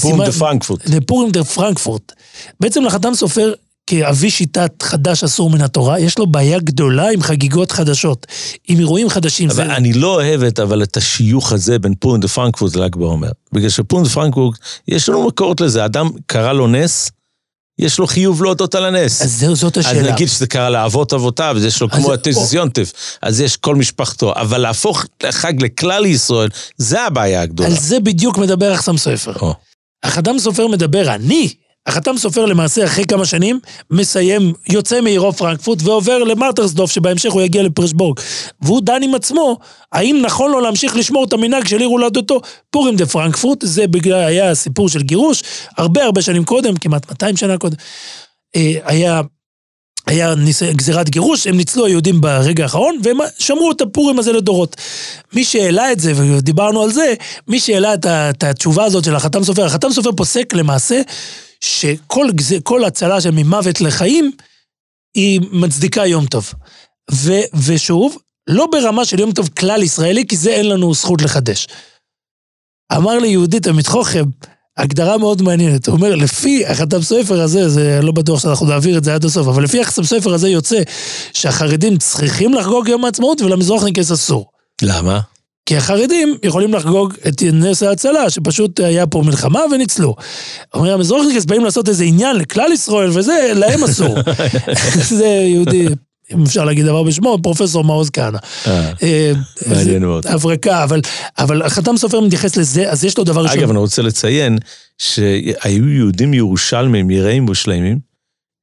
[SPEAKER 3] פורים דה פרנקפורט.
[SPEAKER 2] לפורים דה פרנקפורט. בעצם לחתם סופר כאבי שיטת חדש אסור מן התורה, יש לו בעיה גדולה עם חגיגות חדשות, עם אירועים חדשים.
[SPEAKER 3] אבל זה... אני לא אוהב את, אבל את השיוך הזה בין פורים דה פרנקפורט ל"ג בעומר. בגלל שפורים דה פרנקפורט, יש לנו מקורות לזה, אדם קרה לו נס, יש לו חיוב להודות על הנס.
[SPEAKER 2] אז זהו, זאת השאלה.
[SPEAKER 3] אז נגיד שזה קרה לאבות אבותיו, אז יש לו כמו התוספס יונטף, אז יש כל משפחתו, אבל להפוך חג לכלל ישראל, זה הבעיה הגדולה.
[SPEAKER 2] על זה בדיוק מדבר החסם סופר. החתם סופר מדבר, אני החתם סופר למעשה אחרי כמה שנים מסיים, יוצא מעירו פרנקפורט ועובר למרטרסדוף שבהמשך הוא יגיע לפרשבורג. והוא דן עם עצמו, האם נכון לו להמשיך לשמור את המנהג של עיר הולדתו פורים דה פרנקפורט, זה בגלל, היה סיפור של גירוש, הרבה הרבה שנים קודם, כמעט 200 שנה קודם, אה, היה... היה ניס... גזירת גירוש, הם ניצלו היהודים ברגע האחרון, והם שמרו את הפורים הזה לדורות. מי שהעלה את זה, ודיברנו על זה, מי שהעלה את התשובה הזאת של החתם סופר, החתם סופר פוסק למעשה שכל הצלה של ממוות לחיים, היא מצדיקה יום טוב. ו, ושוב, לא ברמה של יום טוב כלל ישראלי, כי זה אין לנו זכות לחדש. אמר לי יהודי תלמיד חוכם, הגדרה מאוד מעניינת. הוא אומר, לפי החתם ספר הזה, זה לא בטוח שאנחנו נעביר את זה עד הסוף, אבל לפי החתם ספר הזה יוצא שהחרדים צריכים לחגוג יום העצמאות ולמזרח נקס אסור.
[SPEAKER 3] למה?
[SPEAKER 2] כי החרדים יכולים לחגוג את נס ההצלה, שפשוט היה פה מלחמה וניצלו. אומרים, המזרוחניקס באים לעשות איזה עניין לכלל ישראל, וזה, להם אסור. זה יהודי, אם אפשר להגיד דבר בשמו, פרופסור מעוז כהנא.
[SPEAKER 3] אה, אה, מעניין מאוד.
[SPEAKER 2] הברקה, אבל החתם סופר מתייחס לזה, אז יש לו דבר ראשון.
[SPEAKER 3] אגב, אני רוצה לציין שהיו יהודים ירושלמים, יראים ושלמים,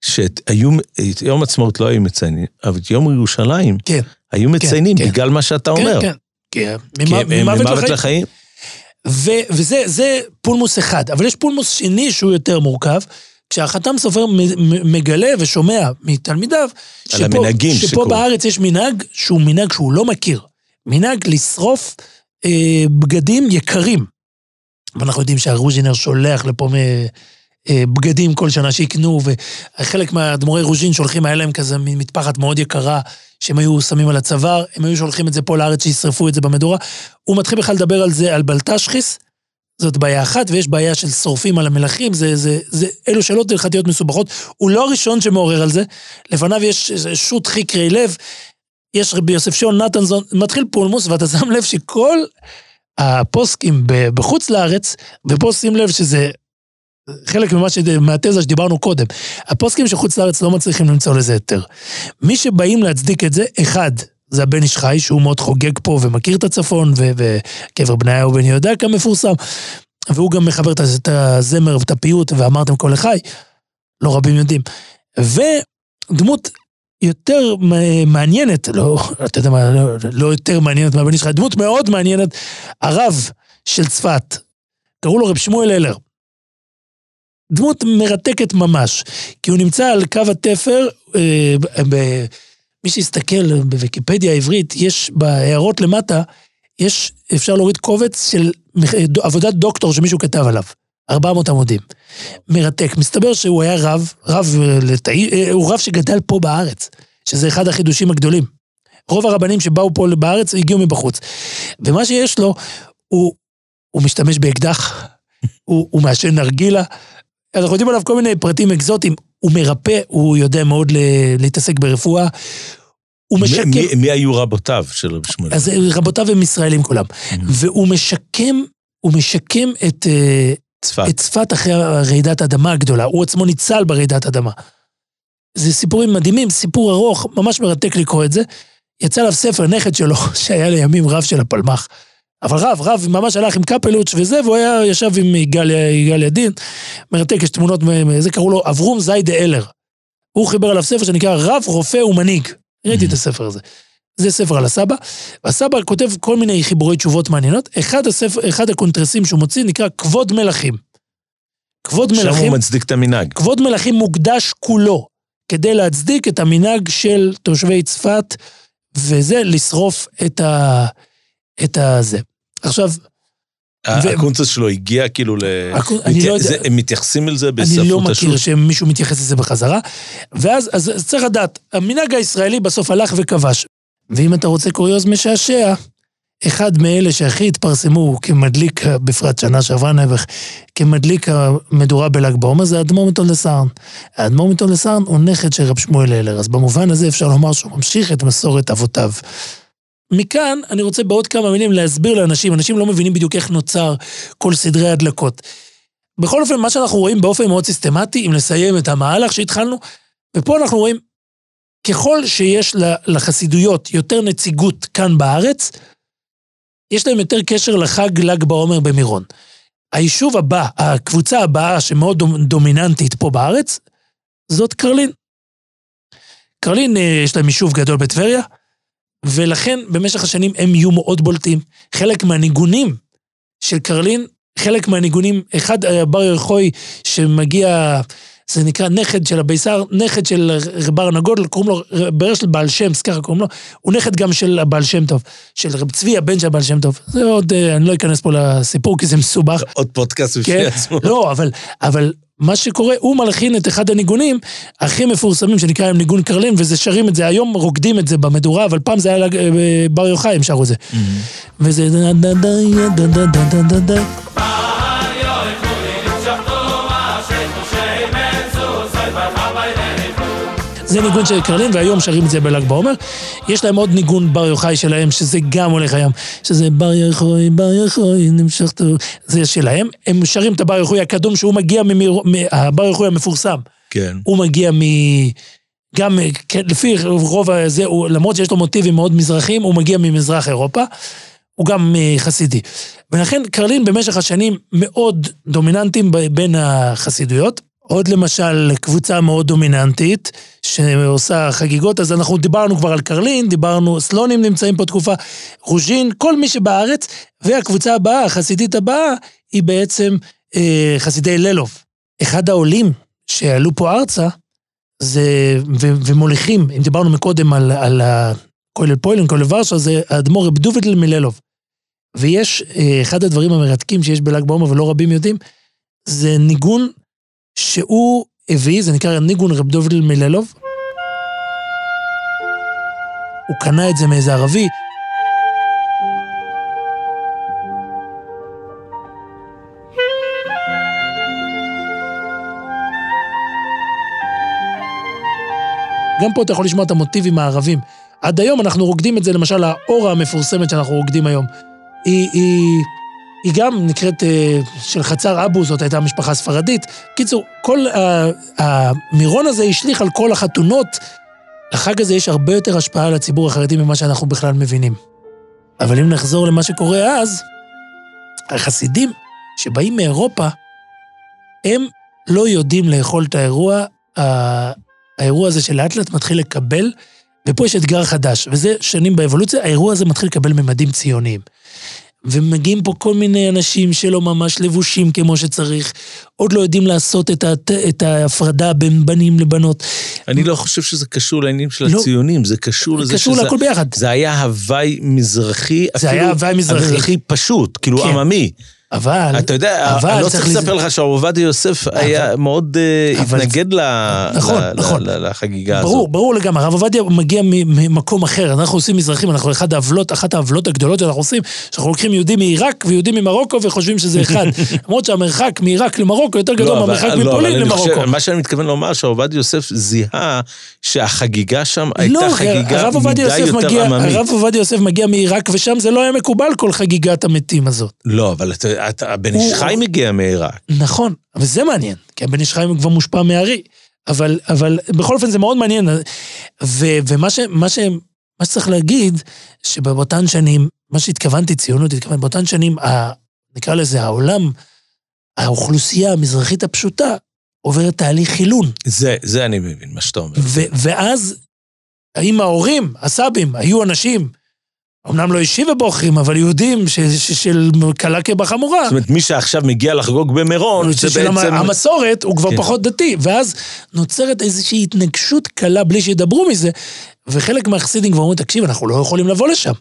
[SPEAKER 3] שהיו, את יום עצמאות לא היו מציינים, אבל את יום ירושלים,
[SPEAKER 2] כן,
[SPEAKER 3] היו מציינים כן, בגלל מה שאתה
[SPEAKER 2] כן,
[SPEAKER 3] אומר.
[SPEAKER 2] כן,
[SPEAKER 3] כן, ממוות לחיים.
[SPEAKER 2] ו- וזה פולמוס אחד, אבל יש פולמוס שני שהוא יותר מורכב, כשהחתם סופר מגלה ושומע מתלמידיו,
[SPEAKER 3] שפה, המנהגים
[SPEAKER 2] שפה. בארץ יש מנהג שהוא מנהג שהוא לא מכיר. מנהג לשרוף אה, בגדים יקרים. ואנחנו יודעים שהרוז'ינר שולח לפה מ... אה, בגדים כל שנה שיקנו, וחלק מהאדמו"רי רוז'ין שולחים, היה להם כזה מין מטפחת מאוד יקרה, שהם היו שמים על הצוואר, הם היו שולחים את זה פה לארץ שישרפו את זה במדורה. הוא מתחיל בכלל לדבר על זה, על בלטשחיס, זאת בעיה אחת, ויש בעיה של שורפים על המלכים, זה, זה, זה, אלו שאלות הלכתיות מסובכות. הוא לא הראשון שמעורר על זה, לפניו יש שו"ת חיקרי לב, יש רבי יוסף שון נתנזון, מתחיל פולמוס, ואתה שם לב שכל הפוסקים בחוץ לארץ, ופה שים לב שזה חלק ממה ש... מהתזה שדיברנו קודם. הפוסקים שחוץ לארץ לא מצליחים למצוא לזה היתר. מי שבאים להצדיק את זה, אחד, זה הבן איש חי, שהוא מאוד חוגג פה ומכיר את הצפון, וקבר בניהו ובן יהודה כמפורסם, והוא גם מחבר את הזמר ואת הפיוט, ואמרתם כל לחי, לא רבים יודעים. ודמות יותר מעניינת, לא, אתה יודע מה, לא, לא יותר מעניינת מהבן איש חי, דמות מאוד מעניינת, הרב של צפת, קראו לו רב שמואל אלר. דמות מרתקת ממש, כי הוא נמצא על קו התפר, אה, ב- מי שיסתכל בוויקיפדיה העברית, יש בהערות למטה, יש, אפשר להוריד קובץ של ד- עבודת דוקטור שמישהו כתב עליו. 400 עמודים. מרתק. מסתבר שהוא היה רב, רב אה, לתאי, אה, הוא רב שגדל פה בארץ, שזה אחד החידושים הגדולים. רוב הרבנים שבאו פה בארץ הגיעו מבחוץ. ומה שיש לו, הוא, הוא משתמש באקדח, הוא, הוא מעשן נרגילה. אנחנו יודעים עליו כל מיני פרטים אקזוטיים. הוא מרפא, הוא יודע מאוד להתעסק ברפואה. הוא
[SPEAKER 3] מי-
[SPEAKER 2] משקם...
[SPEAKER 3] מי- מי היו רבותיו של רבי שמואל?
[SPEAKER 2] אז רבותיו הם ישראלים כולם. והוא משקם, הוא משקם את, אה,
[SPEAKER 3] צפת.
[SPEAKER 2] את צפת אחרי רעידת האדמה הגדולה. הוא עצמו ניצל ברעידת אדמה. זה סיפורים מדהימים, סיפור ארוך, ממש מרתק לקרוא את זה. יצא עליו ספר, נכד שלו, שהיה לימים רב של הפלמ"ח. אבל רב, רב ממש הלך עם קפלוץ' וזה, והוא היה, ישב עם יגאל ידין. מרתק, יש תמונות, זה קראו לו אברום זיידה אלר. הוא חיבר עליו ספר שנקרא רב, רופא ומנהיג. ראיתי את הספר הזה. זה ספר על הסבא, והסבא כותב כל מיני חיבורי תשובות מעניינות. אחד, הספר, אחד הקונטרסים שהוא מוציא נקרא כבוד מלכים. כבוד
[SPEAKER 3] שם
[SPEAKER 2] מלכים,
[SPEAKER 3] הוא מצדיק את המנהג.
[SPEAKER 2] כבוד מלכים מוקדש כולו כדי להצדיק את המנהג של תושבי צפת, וזה לשרוף את ה... את הזה. עכשיו,
[SPEAKER 3] הקונצס שלו הגיע כאילו ל...
[SPEAKER 2] אני לא יודע-
[SPEAKER 3] זה- הם מתייחסים אל זה
[SPEAKER 2] אני
[SPEAKER 3] בספרות
[SPEAKER 2] לא מכיר
[SPEAKER 3] השו"ת?
[SPEAKER 2] שמישהו מתייחס לזה בחזרה. ואז אז, צריך לדעת, המנהג הישראלי בסוף הלך וכבש. ואם אתה רוצה קוריוז משעשע, אחד מאלה שהכי התפרסמו כמדליק, בפרט שנה שעברה נעבך, כמדליק המדורה בל"ג בעומר, זה האדמו"ר מטולדסרן. האדמו"ר מטולדסרן הוא נכד של רב שמואל אלר, אז במובן הזה אפשר לומר שהוא ממשיך את מסורת אבותיו. מכאן אני רוצה בעוד כמה מילים להסביר לאנשים, אנשים לא מבינים בדיוק איך נוצר כל סדרי ההדלקות. בכל אופן, מה שאנחנו רואים באופן מאוד סיסטמטי, אם לסיים את המהלך שהתחלנו, ופה אנחנו רואים, ככל שיש לחסידויות יותר נציגות כאן בארץ, יש להם יותר קשר לחג ל"ג בעומר במירון. היישוב הבא, הקבוצה הבאה שמאוד דומ- דומיננטית פה בארץ, זאת קרלין. קרלין, אה, יש להם יישוב גדול בטבריה, ולכן במשך השנים הם יהיו מאוד בולטים. חלק מהניגונים של קרלין, חלק מהניגונים, אחד בר ירחוי שמגיע, זה נקרא נכד של הביסר, נכד של בר הנגוד, קוראים לו ברר של בעל שמס, ככה קוראים לו, הוא נכד גם של הבעל שם טוב, של רב צבי, הבן של הבעל שם טוב. זה עוד, אה, אני לא אכנס פה לסיפור כי זה מסובך.
[SPEAKER 3] עוד פודקאסט בפני
[SPEAKER 2] כן,
[SPEAKER 3] עצמו.
[SPEAKER 2] לא, אבל, אבל מה שקורה, הוא מלחין את אחד הניגונים הכי מפורסמים שנקרא עם ניגון קרלין, וזה שרים את זה, היום רוקדים את זה במדורה, אבל פעם זה היה אה, בר יוחאי, הם שרו את זה. וזה זה ניגון של קרלין, והיום שרים את זה בל"ג בעומר. יש להם עוד ניגון בר יוחאי שלהם, שזה גם הולך היום. שזה בר יחוי, בר יחוי, נמשך טוב. זה שלהם. הם שרים את הבר יחוי הקדום, שהוא מגיע ממיר... הבר יחוי המפורסם.
[SPEAKER 3] כן.
[SPEAKER 2] הוא מגיע מ... גם כן, לפי רוב הזה, הוא, למרות שיש לו מוטיבים מאוד מזרחיים, הוא מגיע ממזרח אירופה. הוא גם אה, חסידי. ולכן קרלין במשך השנים מאוד דומיננטיים ב- בין החסידויות. עוד למשל קבוצה מאוד דומיננטית שעושה חגיגות, אז אנחנו דיברנו כבר על קרלין, דיברנו, סלונים נמצאים פה תקופה, רוז'ין, כל מי שבארץ, והקבוצה הבאה, החסידית הבאה, היא בעצם אה, חסידי ללוב. אחד העולים שעלו פה ארצה, זה, ו, ומוליכים, אם דיברנו מקודם על, על הכולל פוילן, כולל ורשה, זה האדמו"ר רב מללוב. ויש, אה, אחד הדברים המרתקים שיש בל"ג בעומר ולא רבים יודעים, זה ניגון שהוא הביא, זה נקרא ניגון רב דובדל מללוב. הוא קנה את זה מאיזה ערבי. גם פה אתה יכול לשמוע את המוטיבים הערבים. עד היום אנחנו רוקדים את זה, למשל, האורה המפורסמת שאנחנו רוקדים היום. היא, היא, היא גם נקראת אה, של חצר אבו, זאת הייתה משפחה ספרדית. קיצור, כל ה- המירון הזה השליך על כל החתונות. לחג הזה יש הרבה יותר השפעה על הציבור החרדי ממה שאנחנו בכלל מבינים. אבל אם נחזור למה שקורה אז, החסידים שבאים מאירופה, הם לא יודעים לאכול את האירוע, האירוע הזה שלאט לאט מתחיל לקבל, ופה יש אתגר חדש, וזה שנים באבולוציה, האירוע הזה מתחיל לקבל ממדים ציוניים. ומגיעים פה כל מיני אנשים שלא ממש לבושים כמו שצריך, עוד לא יודעים לעשות את, ה, את ההפרדה בין בנים לבנות.
[SPEAKER 3] אני לא חושב שזה קשור לעניינים של
[SPEAKER 2] לא.
[SPEAKER 3] הציונים, זה קשור לזה
[SPEAKER 2] קשור
[SPEAKER 3] שזה...
[SPEAKER 2] להכל ביחד.
[SPEAKER 3] זה היה הוואי מזרחי,
[SPEAKER 2] זה היה הוואי מזרחי.
[SPEAKER 3] מזרחי פשוט, כאילו
[SPEAKER 2] כן.
[SPEAKER 3] עממי.
[SPEAKER 2] אבל...
[SPEAKER 3] אתה יודע,
[SPEAKER 2] אבל
[SPEAKER 3] אני לא
[SPEAKER 2] צריך
[SPEAKER 3] לספר לך שהרב עובדיה יוסף היה מאוד אה, התנגד
[SPEAKER 2] נכון, נכון.
[SPEAKER 3] לחגיגה הזאת.
[SPEAKER 2] ברור, ברור לגמרי, הרב עובדיה מגיע ממקום אחר, אנחנו עושים מזרחים, אנחנו אחד העוולות, אחת העוולות הגדולות שאנחנו עושים, שאנחנו לוקחים יהודים מעיראק ויהודים ממרוקו וחושבים שזה אחד. למרות שהמרחק מעיראק למרוקו יותר גדול
[SPEAKER 3] לא,
[SPEAKER 2] מהמרחק
[SPEAKER 3] לא,
[SPEAKER 2] מפולין למרוקו.
[SPEAKER 3] מה שאני מתכוון לומר, שהרב עובדיה יוסף זיהה שהחגיגה שם
[SPEAKER 2] לא,
[SPEAKER 3] הייתה חגיגה
[SPEAKER 2] הרב עובדיה
[SPEAKER 3] מדי יותר עממית.
[SPEAKER 2] הרב עובדיה יוסף מגיע מעיראק, ושם זה לא היה מקובל כל חגיגת המתים הזאת.
[SPEAKER 3] לא, אבל אתה- הבן איש חי מגיע מעיראק.
[SPEAKER 2] נכון, אבל זה מעניין, כי הבן איש חיים כבר מושפע מארי. אבל, אבל בכל אופן זה מאוד מעניין. ו, ומה ש, מה ש, מה שצריך להגיד, שבאותן שנים, מה שהתכוונתי, ציונות, התכוונתי, באותן שנים, ה, נקרא לזה העולם, האוכלוסייה המזרחית הפשוטה, עוברת תהליך חילון.
[SPEAKER 3] זה, זה אני מבין, מה שאתה אומר.
[SPEAKER 2] ו, ואז, האם ההורים, הסבים, היו אנשים, אמנם לא ישיבה בוחרים, אבל יהודים ש, ש, של קלה כבחמורה.
[SPEAKER 3] זאת אומרת, מי שעכשיו מגיע לחגוג במירון, זה בעצם...
[SPEAKER 2] המסורת הוא כבר
[SPEAKER 3] כן.
[SPEAKER 2] פחות דתי, ואז נוצרת איזושהי התנגשות קלה בלי שידברו מזה, וחלק מהחסידים כבר אומרים, תקשיב, אנחנו לא יכולים לבוא לשם.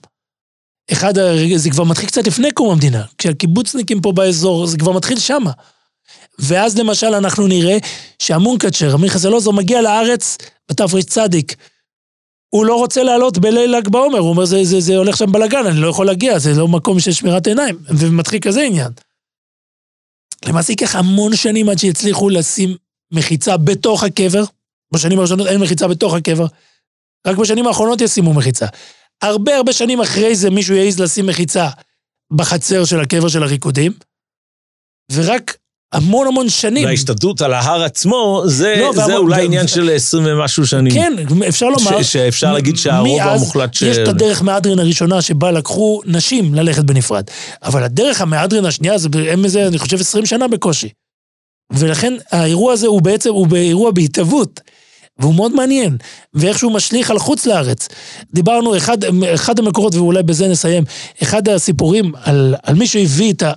[SPEAKER 2] אחד, זה כבר מתחיל קצת לפני קום המדינה, כשהקיבוצניקים פה באזור, זה כבר מתחיל שמה. ואז למשל אנחנו נראה שהמונקצ'ר, אמיר חסלוזו, מגיע לארץ בתרצ"צ. הוא לא רוצה לעלות בליל ל"ג בעומר, הוא אומר, זה, זה, זה הולך שם בלאגן, אני לא יכול להגיע, זה לא מקום של שמירת עיניים. ומתחיל כזה עניין. למעשה ייקח המון שנים עד שיצליחו לשים מחיצה בתוך הקבר. בשנים הראשונות אין מחיצה בתוך הקבר. רק בשנים האחרונות ישימו מחיצה. הרבה הרבה שנים אחרי זה מישהו יעז לשים מחיצה בחצר של הקבר של הריקודים, ורק המון המון שנים.
[SPEAKER 3] וההשתלטות על ההר עצמו, זה,
[SPEAKER 2] לא,
[SPEAKER 3] זה
[SPEAKER 2] והמון-
[SPEAKER 3] אולי
[SPEAKER 2] ו-
[SPEAKER 3] עניין של 20 ומשהו שנים.
[SPEAKER 2] כן, אפשר לומר...
[SPEAKER 3] ש- שאפשר להגיד שהרוב המוחלט ש...
[SPEAKER 2] יש את הדרך מהדרין הראשונה שבה לקחו נשים ללכת בנפרד. אבל הדרך המהדרין השנייה, זה אין מזה, אני חושב, 20 שנה בקושי. ולכן האירוע הזה הוא בעצם, הוא באירוע בהתהוות. והוא מאוד מעניין, ואיך שהוא משליך על חוץ לארץ. דיברנו, אחד, אחד המקורות, ואולי בזה נסיים, אחד הסיפורים על, על מי שהביא את, ה,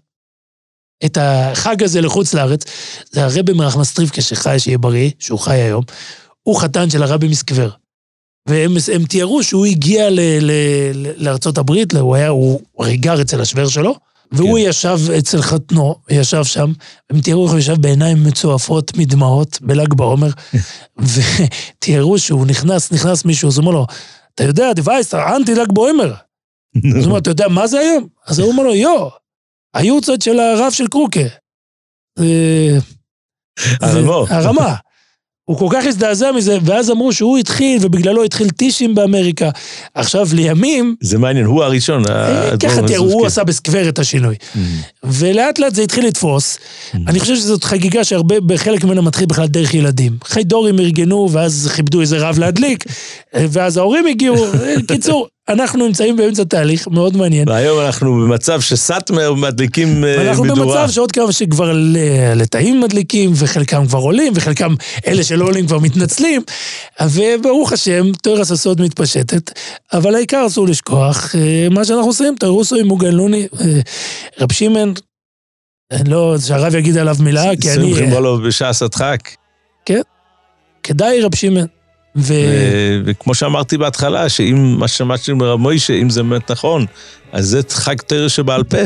[SPEAKER 2] את החג הזה לחוץ לארץ, זה הרבי מרחמסטריבקה שחי, שיהיה בריא, שהוא חי היום, הוא חתן של הרבי מסקבר. והם הם תיארו שהוא הגיע ל, ל, ל, לארצות הברית, הוא היה, הוא הרי גר אצל השוור שלו, והוא
[SPEAKER 3] כן.
[SPEAKER 2] ישב אצל חתנו, ישב שם, הם תיארו איך הוא ישב בעיניים מצועפות מדמעות בל"ג בעומר, ותיארו שהוא נכנס, נכנס מישהו, אז הוא אומר לו, אתה יודע, דווייס, אנטי ל"ג בעומר. אז הוא אומר, אתה יודע מה זה היום? אז הוא אומר לו, יו, היורצייט של הרב של קרוקה. הרמה. הוא כל כך הזדעזע מזה, ואז אמרו שהוא התחיל, ובגללו התחיל טישים באמריקה. עכשיו, לימים,
[SPEAKER 3] זה מעניין, הוא הראשון.
[SPEAKER 2] אה,
[SPEAKER 3] האדמו"ר
[SPEAKER 2] ככה תראו, הוא. עשה בסקוור את השינוי.
[SPEAKER 3] Mm.
[SPEAKER 2] ולאט לאט זה התחיל לתפוס. אני חושב שזאת חגיגה שהרבה, בחלק ממנה מתחיל בכלל דרך ילדים. חיידורים ארגנו, ואז כיבדו איזה רב להדליק, ואז ההורים הגיעו. קיצור, אנחנו נמצאים באמצע תהליך מאוד מעניין.
[SPEAKER 3] והיום אנחנו במצב שסאטמר מדליקים אה,
[SPEAKER 2] אנחנו
[SPEAKER 3] מדורה.
[SPEAKER 2] במצב שעוד כמה שכבר ל- לתאים מדליקים, וחלקם כבר עולים, וחלקם, אלה שלא עולים כבר מתנצלים, וברוך השם, תוירס הסוד מתפשטת, אבל העיקר אסור לשכוח, אה, מה שאנחנו עושים, תוירוסו עם מוגן לוני, אה, רב שמעון, אה, לא, שהרב יגיד עליו מילה, כי אני,
[SPEAKER 3] שמחים לו בשעס הדחק.
[SPEAKER 2] כדאי רב שמעון. ו...
[SPEAKER 3] ו- וכמו שאמרתי בהתחלה, שאם מה ששמעתי מרב מוישה, אם זה באמת נכון, אז זה חג תרא שבעל פה.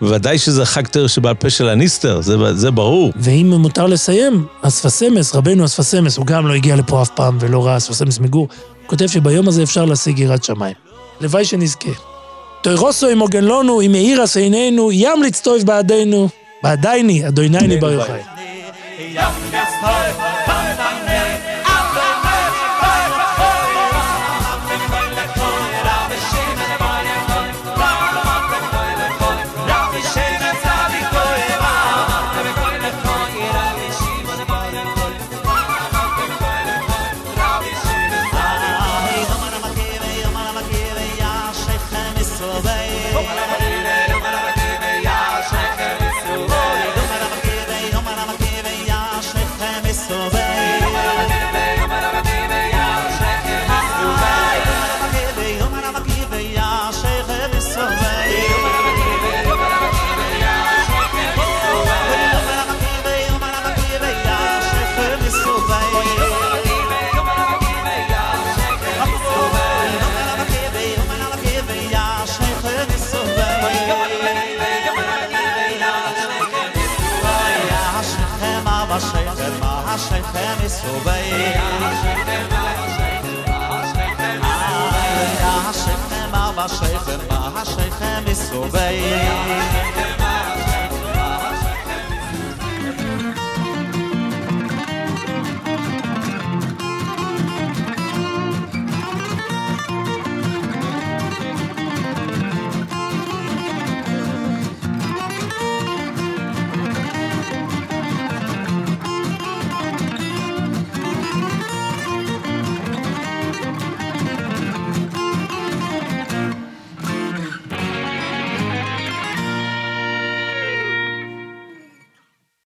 [SPEAKER 3] בוודאי שזה חג תרא שבעל פה של הניסטר, זה, זה ברור.
[SPEAKER 2] ואם מותר לסיים, אספסמס, רבנו אספסמס, הוא גם לא הגיע לפה אף פעם ולא ראה אספסמס מגור, הוא כותב שביום הזה אפשר להשיג יראת שמיים. לוואי שנזכה. תוירוסו עם עוגן לנו, עם מאירס עינינו, ים לצטויב בעדינו, בעדייני, אדונייני בר יוחאי.